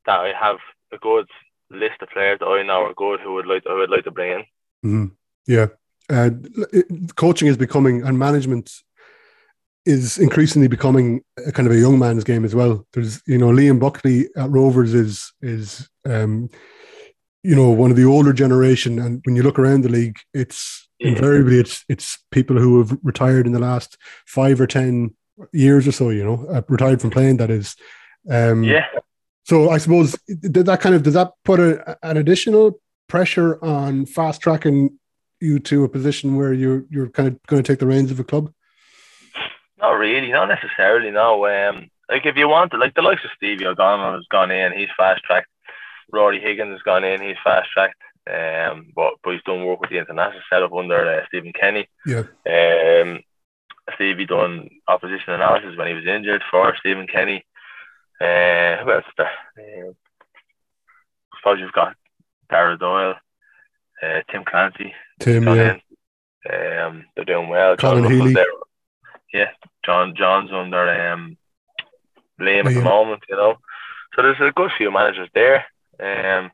that I have a good list of players that I know are good who would like I would like to bring in. Mhm. Yeah. Uh, it- coaching is becoming and management is increasingly becoming a kind of a young man's game as well. There's, you know, Liam Buckley at Rovers is is um, you know one of the older generation, and when you look around the league, it's invariably it's it's people who have retired in the last five or ten years or so. You know, uh, retired from playing. That is. Um, Yeah. So I suppose did that kind of does that put a, an additional pressure on fast tracking you to a position where you're you're kind of going to take the reins of a club? Not really, not necessarily. No, um, like if you want to, like the likes of Stevie O'Donnell has gone in, he's fast tracked. Rory Higgins has gone in, he's fast tracked. Um, but but he's done work with the international setup under uh, Stephen Kenny. Yeah. Um, Stevie done opposition analysis when he was injured for Stephen Kenny. Uh, who else there? Uh, I suppose you've got Dara Doyle, uh, Tim Clancy. Tim, yeah. Um, they're doing well. Colin John Healy. there. Yeah, John John's under um, Liam at the moment, you know. So there's a good few managers there. Um,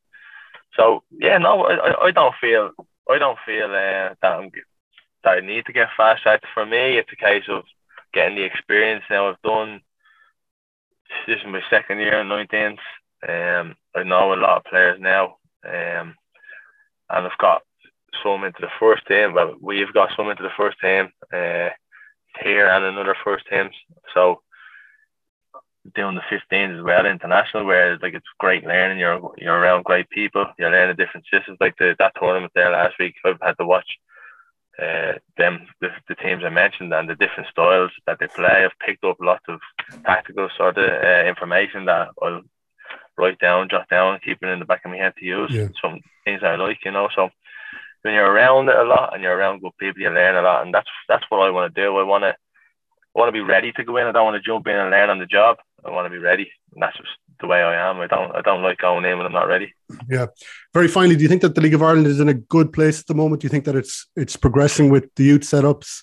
So yeah, no, I, I don't feel I don't feel uh, that I'm that I need to get fast tracked. For me, it's a case of getting the experience. Now I've done this is my second year in 19th. Um, I know a lot of players now, um, and I've got some into the first team. Well, we've got some into the first team uh, here and another first teams. So doing the 15s as well, international, where like it's great learning. You're you're around great people. You're learning different systems. Like the that tournament there last week, I've had to watch uh, them the, the teams I mentioned and the different styles that they play. I've picked up lots of tactical sort of uh, information that I'll write down, jot down, keep it in the back of my head to use. Yeah. Some things I like, you know. So when you're around it a lot and you're around good people, you learn a lot, and that's that's what I want to do. I want to want to be ready to go in. I don't want to jump in and learn on the job. I want to be ready, and that's just the way I am. I don't I don't like going in when I'm not ready. Yeah. Very finally, do you think that the League of Ireland is in a good place at the moment? Do you think that it's it's progressing with the youth setups?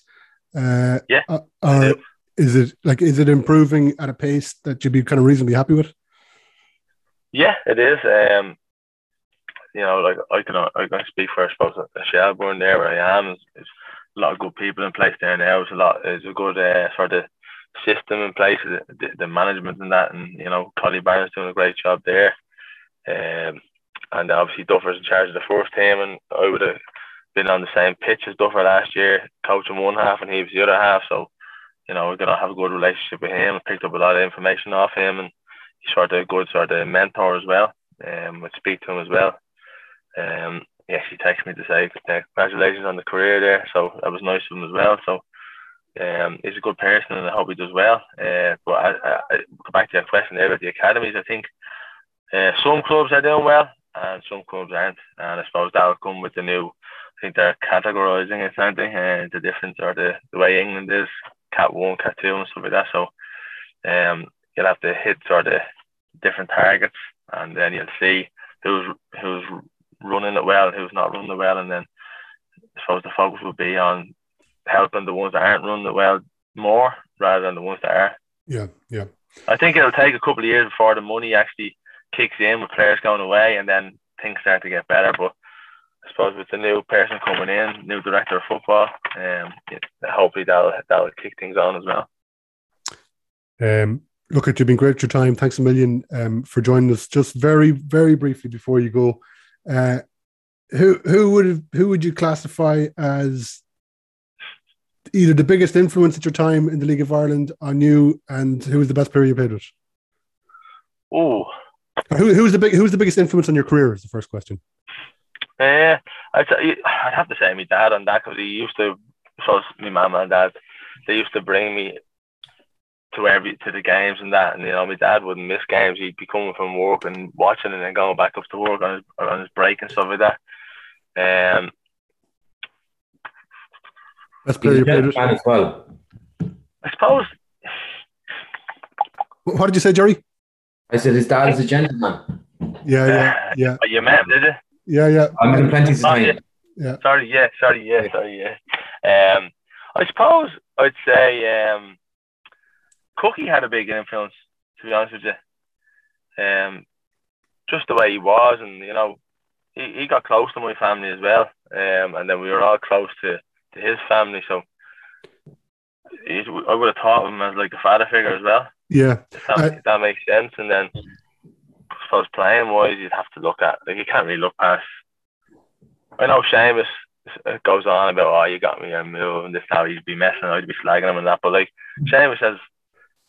Uh, yeah. uh, or is it like is it improving at a pace that you'd be kind of reasonably happy with? Yeah, it is. Um, you know, like I can I can speak for I suppose Shelbourne there where I am. There's, there's a lot of good people in place there now. There's a lot. There's a good uh, sort of system in place, the, the, management and that, and you know, Collie Barnes doing a great job there. Um, and obviously Duffer's in charge of the first team, and I would have been on the same pitch as Duffer last year, coaching one half, and he was the other half. So, you know, we're gonna have a good relationship with him. I picked up a lot of information off him, and he's sort of a good sort of mentor as well. Um, would speak to him as well. Um, yeah, he texted me to say congratulations on the career there. So that was nice of him as well. So um, he's a good person and I hope he does well. Uh, but I, I, I go back to your question there about the academies. I think uh, some clubs are doing well and some clubs aren't. And I suppose that will come with the new. I think they're categorising it, aren't they? Uh, the difference or the, the way England is Cat one, Cat two, and stuff like that. So um, you'll have to hit sort of different targets, and then you'll see who's who's running it well, who's not running it well, and then I suppose the focus will be on helping the ones that aren't running it well more rather than the ones that are. Yeah, yeah. I think it'll take a couple of years before the money actually kicks in with players going away, and then things start to get better. But I suppose with the new person coming in, new director of football, um, hopefully that'll that'll kick things on as well. Um, look, you've been great your time. Thanks a million um, for joining us. Just very, very briefly before you go, uh, who who would who would you classify as either the biggest influence at your time in the League of Ireland on you, and who was the best player you played with? Oh, who who's the big who's the biggest influence on your career? Is the first question. Uh, I'd, say, I'd have to say my dad on that because he used to, so my mum and dad, they used to bring me to every to the games and that, and you know my dad wouldn't miss games. He'd be coming from work and watching, and then going back up to work on his, on his break and stuff like that. Um, Best player you as well. I suppose. What did you say, Gerry? I said his dad is a gentleman. Yeah, yeah, yeah. Oh, you met him, did you? Yeah, yeah. I'm in plenty of Oh, time. yeah. Yeah. Sorry, yeah, sorry, yeah, sorry, yeah. Um, I suppose I'd say um, Cookie had a big influence. To be honest with you, um, just the way he was, and you know, he, he got close to my family as well, um, and then we were all close to, to his family. So I would have thought of him as like a father figure as well. Yeah. That, I- that makes sense. And then I suppose playing wise, you'd have to look at like you can't really look past. I know Seamus uh, goes on about oh you got me a move and this how he'd be messing, I'd be slagging him and that, but like Seamus has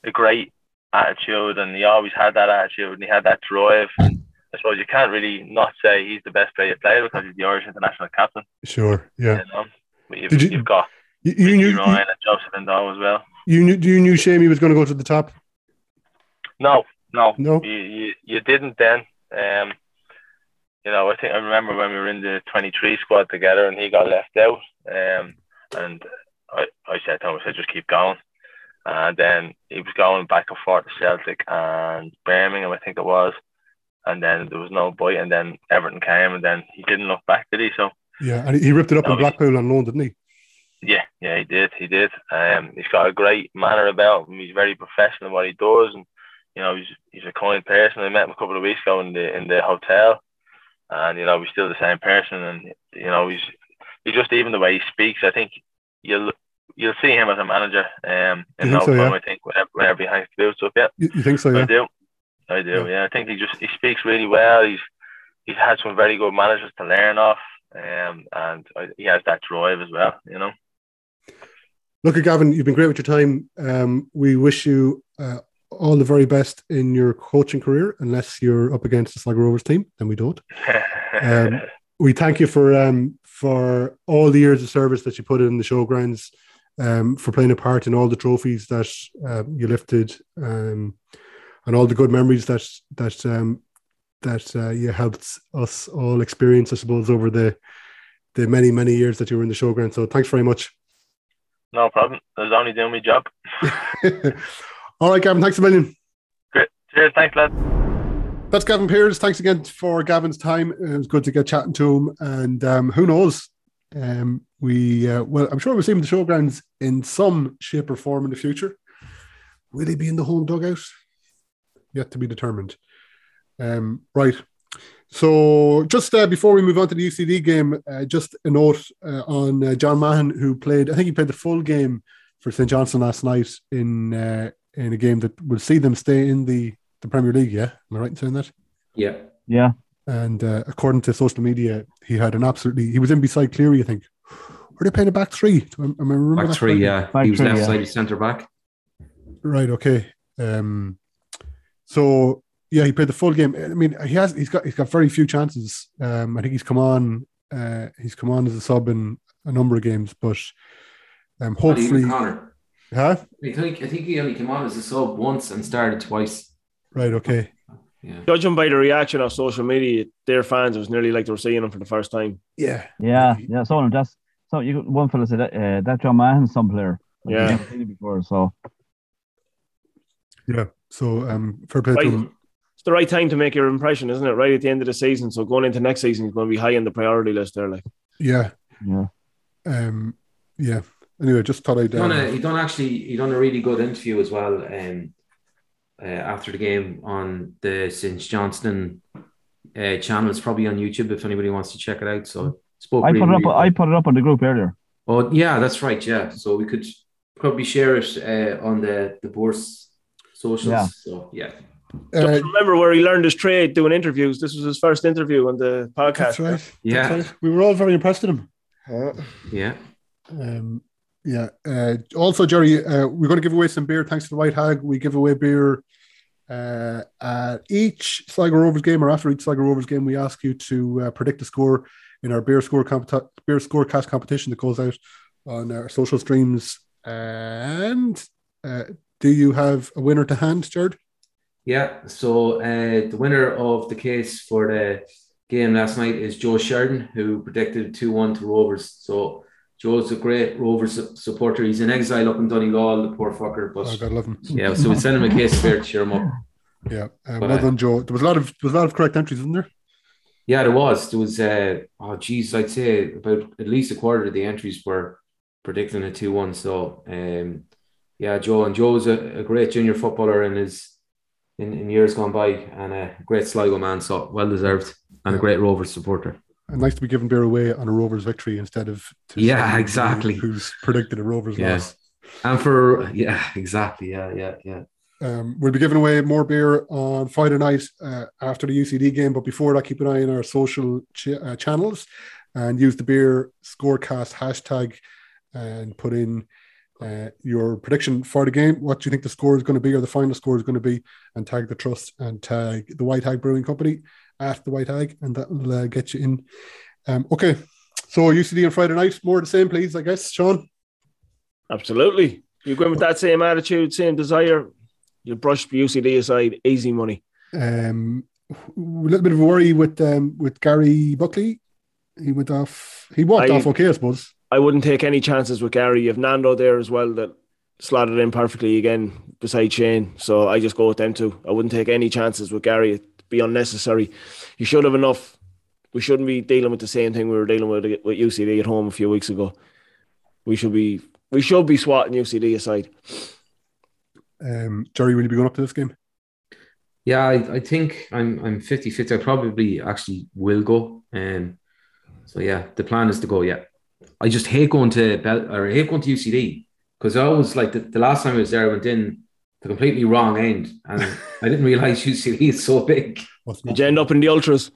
a great attitude and he always had that attitude and he had that drive. And I suppose you can't really not say he's the best player played because he's the Irish international captain. Sure. Yeah. You know, but you've, you- you've got You, you knew Ryan and Joseph and Doe as well. you knew you knew Seamie was going to go to the top. No, no, No? You, you, you didn't then. Um, you know, I think I remember when we were in the 23 squad together and he got left out. Um, and I, I said to him, I said, just keep going. And then he was going back and forth to Celtic and Birmingham, I think it was. And then there was no boy, And then Everton came and then he didn't look back, did he? So, Yeah, and he- ripped it up No, in Blackpool on loan, didn't he? yeah, yeah, he did. He did. Um, he's got a great manner about him. He's very professional in what he does, and you know, he's he's a kind person. I met him a couple of weeks ago in the in the hotel, and you know he's still the same person, and you know he's he just even the way he speaks. I think you'll you'll see him as a manager. Um, in no so, time, yeah? I think whenever, whenever he has to do stuff. Yeah, You, you think so? I do. I do. Yeah. I think he just he speaks really well. He's he's had some very good managers to learn off, um, and I, he has that drive as well. You know. Look at Gavin. You've been great with your time. Um, we wish you uh, all the very best in your coaching career. Unless you're up against the Sligo Rovers team, then we don't. Um, we thank you for um, for all the years of service that you put in the showgrounds, um, for playing a part in all the trophies that um, you lifted, um, and all the good memories that that um, that uh, you helped us all experience. I suppose over the the many many years that you were in the showground. So thanks very much. no problem. I was only doing my job. all right, Gavin. Thanks a million. Great. Cheers. Thanks, lad. That's Gavin Peers. Thanks again for Gavin's time. It was good to get chatting to him. And um, who knows? Um, we uh, well, I'm sure we'll see him in the showgrounds in some shape or form in the future. Will he be in the home dugout? Yet to be determined. Um, right. So just uh, before we move on to the UCD game, uh, just a note uh, on uh, John Mahon, who played. I think he played the full game for St Johnstone last night in uh, in a game that will see them stay in the the Premier League. Yeah, am I right in saying that? Yeah. Yeah. And uh, according to social media, he had an absolutely. He was in beside Cleary, I think. Were they playing a back three? Do I, am I remember Back that three, correctly? yeah. Back he was three, left yeah. sided centre back. Right. Okay. Um. So yeah, he played the full game. I mean, he has. He's got. He's got very few chances. Um. I think he's come on. Uh. He's come on as a sub in a number of games, but um. Not even Hopefully. Conor. Huh. I think I think he only came on as a sub once and started twice. Right. Okay. Yeah. Judging by the reaction of social media, their fans, it was nearly like they were seeing him for the first time. Yeah. Yeah, yeah. So that's so you one fellow said that, uh, that John Mahon's some player. Like, Yeah. never seen it before. So Yeah. So um. Fair play Right. to him. It's the right time to make your impression, isn't it? Right at the end of the season. So going into next season, is going to be high on the priority list there. Like, Yeah. yeah. Um. Yeah. Anyway, just thought I'd. He done, a, Um, he done actually he done a really good interview as well um, uh, after the game on the St Johnstone uh, channel. It's probably on YouTube if anybody wants to check it out. So spoke I really, put it up. really I put it up on the group earlier. Oh yeah, that's right. Yeah, so we could probably share it uh, on the the Borst socials. Yeah. So yeah, uh, Just remember where he learned his trade doing interviews. This was his first interview on the podcast. that's right. Yeah. That's right. We were all very impressed with him. yeah. Um, yeah. Uh, also, Gerry, uh, we're going to give away some beer thanks to the White Hag. We give away beer uh, at each Sligo Rovers game or after each Sligo Rovers game. We ask you to uh, predict the score in our beer score compet- beer scorecast competition that goes out on our social streams. And uh, do you have a winner to hand, Jared? Yeah, so uh, the winner of the case for the game last night is Joe Sheridan, who predicted 2 1 to Rovers. So Joe's a great Rovers su- supporter. He's in exile up in Donegal, the poor fucker. But Oh, God love him. yeah, so we send him a case beer to cheer him up. Yeah. Uh, well uh, done, Joe. There was a lot of there was a lot of correct entries, isn't there? Yeah, there was. There was, uh, oh, geez, I'd say about at least a quarter of the entries were predicting a 2 1. So, um, yeah, Joe, and Joe's a, a great junior footballer and his in, in years gone by and a great Sligo man. So, well deserved and a great Rovers supporter. And nice to be giving beer away on a Rovers victory instead of to Yeah, exactly. who's predicted a Rovers Yeah. loss. And for, yeah, exactly. Yeah, yeah, yeah. Um, we'll be giving away more beer on Friday night uh, after the UCD game. But before that, keep an eye on our social ch- uh, channels and use the beer scorecast hashtag and put in uh, your prediction for the game. What do you think the score is going to be or the final score is going to be? And tag the trust and tag the White Hag Brewing Company at the White Hag, and that will uh, get you in. Um, okay, so UCD on Friday night. More of the same, please. I guess, Shaun. Absolutely. You go in with that same attitude, same desire, you brush UCD aside, easy money. Um, a little bit of a worry with um, with Garry Buckley. He went off. He walked I- off okay, I suppose. I wouldn't take any chances with Garry. You have Nando there as well that slotted in perfectly again beside Shane. So I just go with them two. I wouldn't take any chances with Garry. It'd be unnecessary. You should have enough. We shouldn't be dealing with the same thing we were dealing with with UCD at home a few weeks ago. We should be we should be swatting UCD aside. Um, Gerry, will you be going up to this game? Yeah, I, I think I'm I'm 50 50. I probably actually will go. Um, so yeah, the plan is to go. Yeah, I just hate going to Bel- or I hate going to UCD because I always like the, the last time I was there, I went in the completely wrong end, and I didn't realize UCD is so big. Did you end up in the ultras?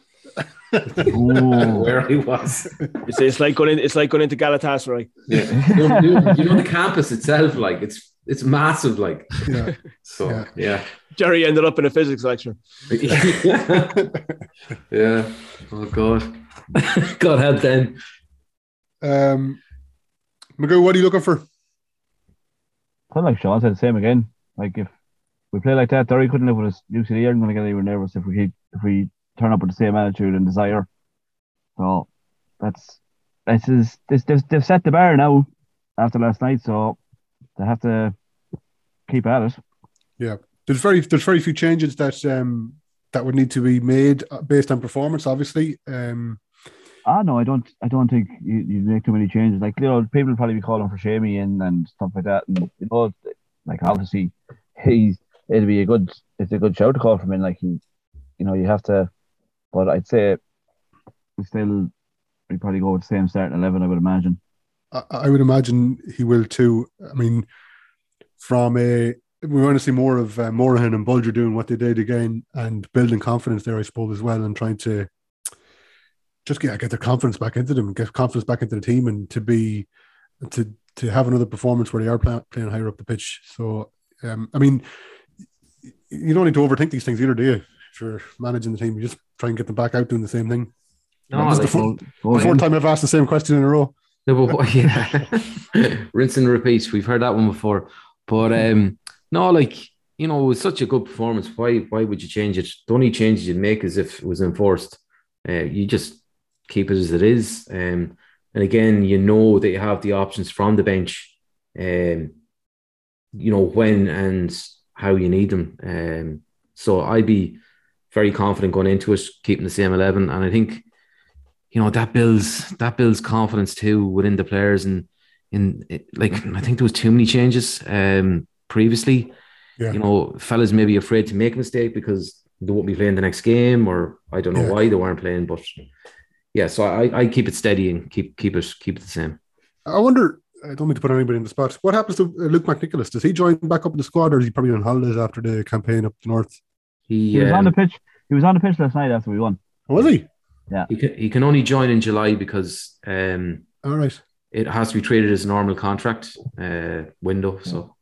Where I was. It's, it's like going in, it's like going into Galatasaray. Yeah. you, know, you know- the campus itself, like it's it's massive, like Yeah. so yeah. Gerry ended up in a physics lecture. yeah. Oh God. God help them. Um, Magoo, what are you looking for? Kind of like Shaun said, the same again. Like if we play like that, Derry couldn't live with us. UCD aren't going to get anywhere nervous if we keep if we turn up with the same attitude and desire. So that's this is this they've, they've set the bar now after last night, so they have to keep at it. Yeah, there's very there's very few changes that um that would need to be made uh, based on performance. Obviously, um, Ah no, I don't. I don't think you, you make too many changes. Like you know, people will probably be calling for Seamie in and stuff like that. And you know, like obviously, he's it'll be a good. It's a good show to call from in. Like he, you know, you have to. But I'd say we still we probably go with the same starting eleven. I would imagine. I, I would imagine he will too. I mean, from a we want to see more of uh, Morahan and Bolger doing what they did again and building confidence there, I suppose, as well, and trying to just get get their confidence back into them, get confidence back into the team, and to be to to have another performance where they are play, playing higher up the pitch. So, um, I mean, you don't need to overthink these things either, do you? If you're managing the team, you just try and get them back out doing the same thing. No, That's the four- the fourth time I've asked the same question in a row. No, but yeah, rinse and repeat. We've heard that one before, but um, no, like you know, it was such a good performance. Why, why would you change it? The only changes you'd make is if it was enforced. Uh, you just keep it as it is. Um, and again, you know that you have the options from the bench. Um, you know when and how you need them. Um, so I'd be very confident going into it, keeping the same eleven, and I think you know that builds that builds confidence too within the players and in like I think there was too many changes um previously. Yeah. You know, fellas may be afraid to make a mistake because they won't be playing the next game, or I don't know Yeah. why they weren't playing. But yeah, so I I keep it steady and keep keep it keep it the same. I wonder. I don't mean to put anybody in the spot. What happens to uh, Luke McNicholas? Does he join back up in the squad, or is he probably on holidays after the campaign up the north? He, He was on um, the pitch. He was on the pitch last night after we won. Was he? Yeah. He can, he can only join in July because um All right. it has to be treated as a normal contract uh window. So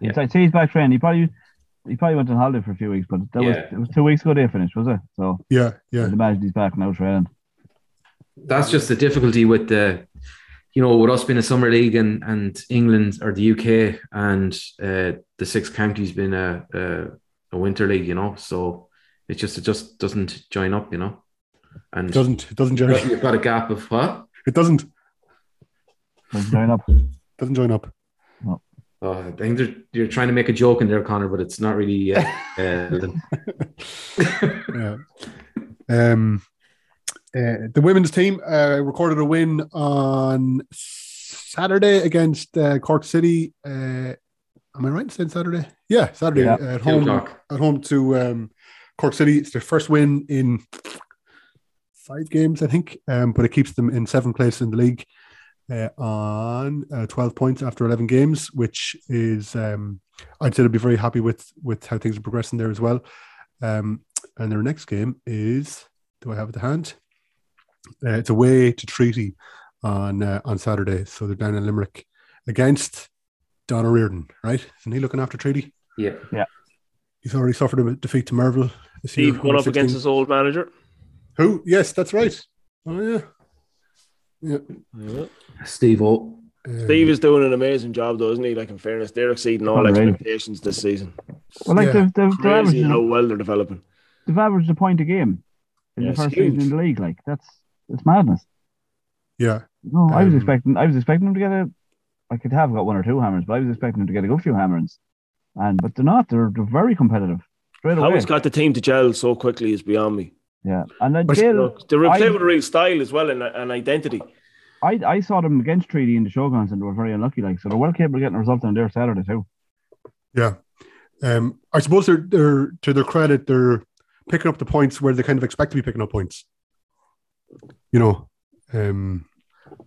Yeah. I'd say he's back training. He probably he probably went on holiday for a few weeks, but that was it was two weeks ago they finished, was it? So Yeah, yeah. I'd imagine he's back now training. That's just the difficulty with the you know with us being a summer league and and England or the UK and uh, the six counties being a, a a winter league you know so it just it just doesn't join up you know and It doesn't. It doesn't join. Up. You've got a gap of what It doesn't. Doesn't join up. Doesn't join up. oh, I think they're, you're trying to make a joke in there Conor but it's not really uh, uh, yeah. Um, uh, the women's team uh, recorded a win on Saturday against uh, Cork City. Uh, am I right in saying Saturday? Yeah, Saturday Yeah. at home. At home to um, Cork City. It's their first win in five games, I think, um, but it keeps them in seventh place in the league uh, on uh, 12 points after 11 games, which is, um, I'd say, they'll be very happy with with how things are progressing there as well. Um, and their next game is, do I have it to hand? Uh, it's away to Treaty on uh, on Saturday, so they're down in Limerick against Donna Reardon, right? Isn't he looking after Treaty? yeah Yeah. He's already suffered a defeat to Merville. this year, Steve going up against his old manager. Who? Yes, that's right. Oh yeah, yeah. yeah. Steve O Steve is doing an amazing job, though, isn't he? Like in fairness, they're exceeding all Unreal. expectations this season. Well, like Yeah. they've, they've, they've, averaged, how well they're developing. they've averaged a point a game in Yeah, the it's first season in the league. Like that's it's madness. Yeah. No, I was Um, expecting I was expecting them to get a I could have got one or two hammers, but I was expecting them to get a good few hammers. And but they're not. They're, they're very competitive. Straight How away. it's got the team to gel so quickly is beyond me. Yeah. And then But- they'll- Look, they're I- playing with a real style as well and an identity. I, I saw them against Treaty in the showgrounds and they were very unlucky, like so they're well capable of getting a result on their Saturday too. Yeah. Um, I suppose they're they're to their credit, they're picking up the points where they kind of expect to be picking up points. You know, um,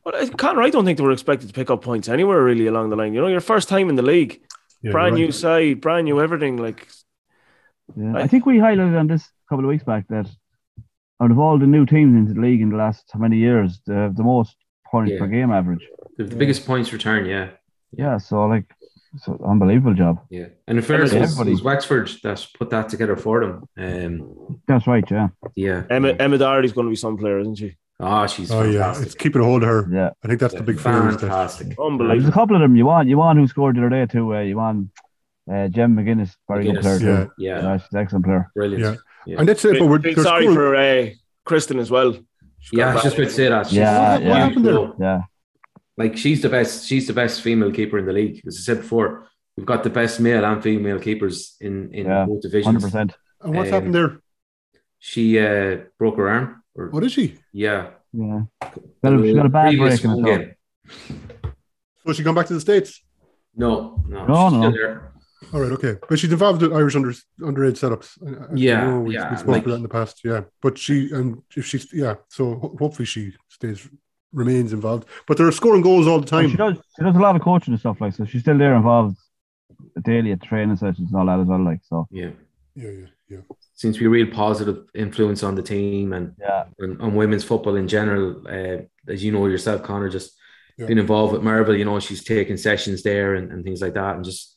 But Conor, I don't think they were expected to pick up points anywhere really along the line. You know, your first time in the league, Yeah, brand you're new right. side, brand new everything. Like, Yeah, I think we highlighted on this a couple of weeks back that out of all the new teams into the league in the last how many years, they have the most points Yeah. per game average. The, the biggest points return, yeah. Yeah, so like, so unbelievable job. Yeah. And in fairness, it was, it was Wexford that put that together for them. Um, That's right, yeah. yeah. Emma, Emma Doherty's going to be some player, isn't she? Ah, she's oh yeah, fantastic. it's keeping a hold of her. Yeah, I think that's the big fear. is that- Fantastic. There's a couple of them. You want, you want who scored the other day too. Uh, you want uh, Jem McGuinness, very good McGuinness, player. too. yeah. Yeah, she's an excellent player. Brilliant. Yeah. And that's it. But we're Feel they're sorry scoring- for uh, Kristen as well. She Yeah, I got was just about to say that. She's Yeah, yeah. What happened there? Yeah, Like she's the best. She's the best female keeper in the league. As I said before, we've got the best male and female keepers in in yeah, both hundred divisions. percent. And what's Um, happened there? She uh, broke her arm. Or, What is she? yeah. Yeah, got a, she got a bad Previous break in the game. So she gone back to the states? No, no, No, she's no. still there. All right, okay. But she's involved in Irish under underage setups. I- I Yeah, know we, yeah, we spoke like- about that in the past. Yeah, but she and if she's yeah, so ho- hopefully she stays remains involved. But they're scoring goals all the And time. she does. She does a lot of coaching and stuff like so. She's still there involved daily at training sessions and all that as well. Like so. Yeah. Yeah, yeah, yeah. Seems to be a real positive influence on the team and Yeah, and on women's football in general. Uh, as you know yourself, Conor, just Yeah. been involved with Merville. You know, she's taking sessions there and, and things like that, and just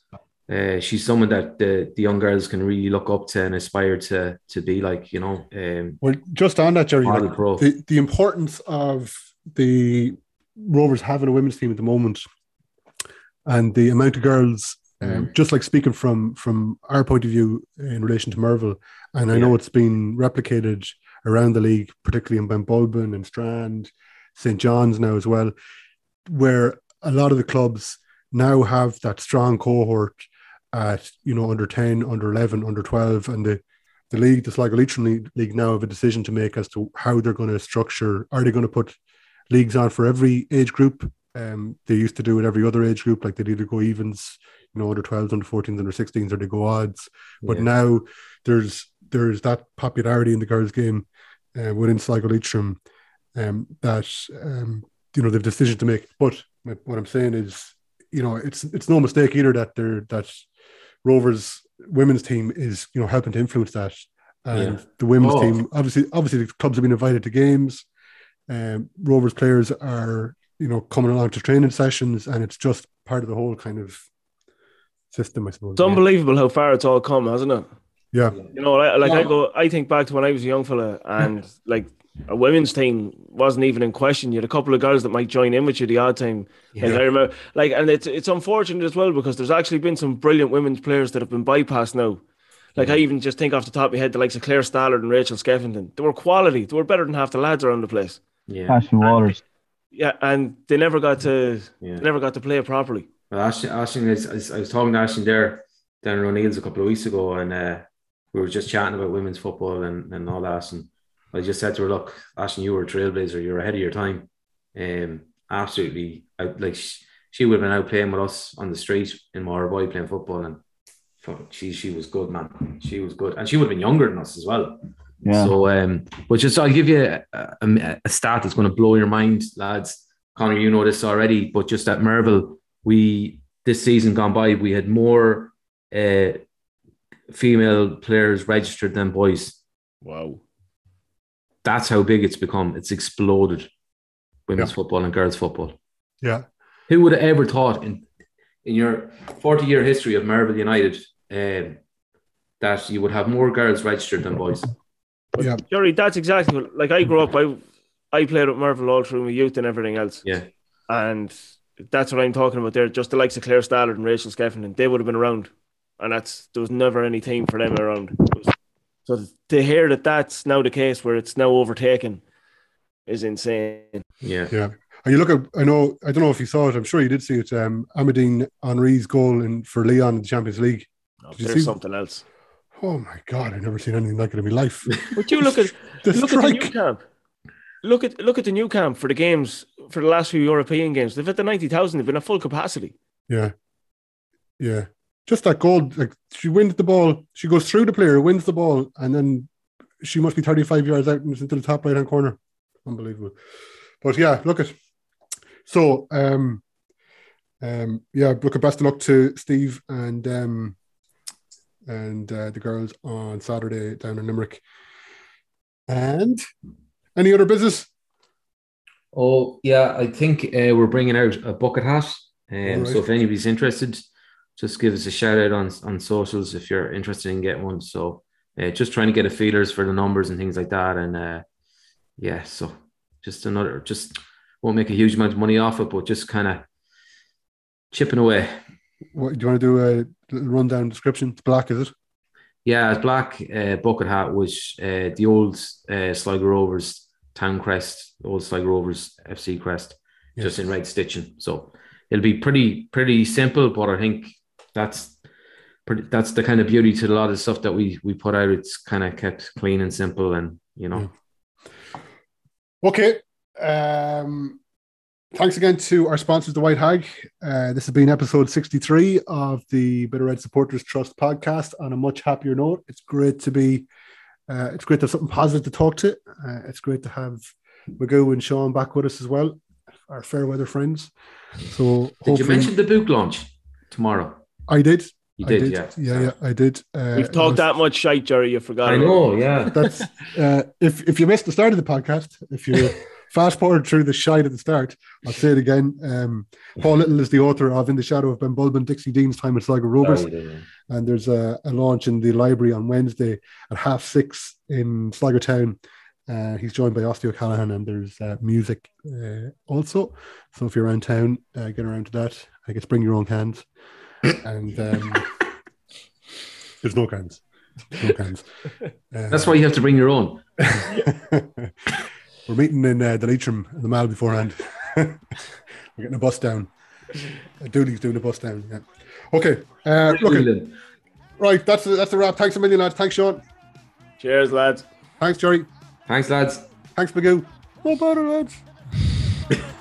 uh, she's someone that the, the young girls can really look up to and aspire to to be like. You know, um, Well, just on that, Gerry, like, the, the importance of the Rovers having a women's team at the moment and the amount of girls, um, Mm. just like speaking from from our point of view in relation to Merville, and I know Yeah. it's been replicated around the league, particularly in Benbulben and Strand, St. John's now as well, where a lot of the clubs now have that strong cohort at you know under 10 under 11 under 12 and the the league the sligo leitrim league, league now have a decision to make as to how they're going to structure are they going to put leagues on for every age group um they used to do it every other age group like they'd either go evens you know under 12s under 14s under 16s or they go odds but Yeah. now there's there's that popularity in the girls game uh, within sligo leitrim um that um you know they've decision to make but what i'm saying is you know it's it's no mistake either that they're that rovers women's team is you know helping to influence that and Yeah. the women's Oh. team obviously obviously the clubs have been invited to games um rovers players are you know coming along to training sessions and it's just part of the whole kind of system i suppose It's unbelievable how far it's all come, hasn't it? yeah You know, like, like I go, I think back to when I was a young fella, and like a women's team wasn't even in question. You had a couple of girls that might join in with you the odd time. Like Yeah. I remember, like, and it's it's unfortunate as well because there's actually been some brilliant women's players that have been bypassed now. Like I even just think off the top of my head, the likes of Claire Stallard and Rachel Skeffington, they were quality. They were better than half the lads around the place. Yeah. Ashton Waters. Yeah, and they never got to Yeah. never got to play it properly. Well, Ashton, Ashton is, is, I was talking to Ashton there down in O'Neill's a couple of weeks ago, and uh, we were just chatting about women's football and, and all that. And I just said to her, "Look, Ashton, you were a trailblazer. You're ahead of your time. Um, absolutely. I, like she, she would have been out playing with us on the street in Maugheraboy playing football, and fuck, she she was good, man. She was good, and she would have been younger than us as well. Yeah. So, um, but just I'll give you a, a, a stat that's going to blow your mind, lads. Conor, you know this already, but just at Merville, we this season gone by, we had more uh, female players registered than boys. Wow. That's how big it's become. It's exploded. Women's Yeah. football and girls football. yeah Who would have ever thought in in your forty year history of Merville United um, that you would have more girls registered than boys? Yeah Gerry, that's exactly what, like I grew up. I I played with Merville all through my youth and everything else. Yeah, And that's what I'm talking about there. Just the likes of Claire Stallard and Rachel Skeffington, they would have been around. And that's there was never any team for them around. Was- so to hear that that's now the case where it's now overtaken is insane. yeah, Yeah. And you look at, I know, I don't know if you saw it, I'm sure you did see it, um, Amandine Henry's goal in, for Lyon in the Champions League. Oh, Did you there's see- something else. Oh my God, I've never seen anything like it in my life. But you look at The look at the Nou Camp. Look at look at the Nou Camp for the games for the last few European games. They've hit the ninety thousand. They've been at full capacity. Yeah. Yeah. just that goal. Like she wins the ball, she goes through the player, wins the ball, and then she must be 35 yards out and it's into the top right hand corner. Unbelievable. But yeah, look at so um um yeah, look at best of luck to Steve and um and uh, the girls on Saturday down in Limerick. And any other business? Oh yeah, I think uh, we're bringing out a bucket hat. Um, Alright. So if anybody's interested, just give us a shout out on on socials if you're interested in getting one. So uh, just trying to get a feelers for the numbers and things like that. And uh, yeah, so just another just won't make a huge amount of money off it, but just kind of chipping away. What do you want to do a rundown description? It's black, is it? Yeah, it's black uh, bucket hat, which uh, the old uh, Sligo Rovers town crest, old Sligo Rovers FC crest, just in red stitching. So it'll be pretty pretty simple, but I think that's pretty that's the kind of beauty to a lot of stuff that we we put out. It's kind of kept clean and simple, and you know. Okay. Um, thanks again to our sponsors, the White Hag. Uh, this has been episode 63 of the Bit O'Red Supporters Trust podcast. On a much happier note, it's great to be, uh, it's great to have something positive to talk to. Uh, it's great to have Magoo and Shaun back with us as well, our fair weather friends. So, Did you mention the book launch tomorrow? I did. You I did, yeah. yeah, yeah, I did. Uh, We've talked that much shite, Gerry. You forgot. I about know, it. yeah. That's uh, if if you missed the start of the podcast, if you fast forward through the shite at the start, I'll say it again. Um, Paul Little is the author of In the Shadow of Ben Bulbin, Dixie Dean's Time at Sligo Rovers, Oh, you did, yeah. and there's a, a launch in the library on Wednesday at half six in Sligo Town. Uh, he's joined by Osty O'Callaghan, and there's uh, music uh, also. So if you're around town, uh, get around to that. I guess bring your own cans, and um, there's no cans. No cans. That's why you have to bring your own. We're meeting in uh, the Leitrim in the Mall beforehand. We're getting a bus down. Uh, Dooley's doing a bus down. Yeah. Okay. Uh, look right. That's the, that's the wrap. Thanks a million, lads. Thanks, Shaun. Cheers, lads. Thanks, Gerry. Thanks, lads. Thanks, Magoo. No better, lads.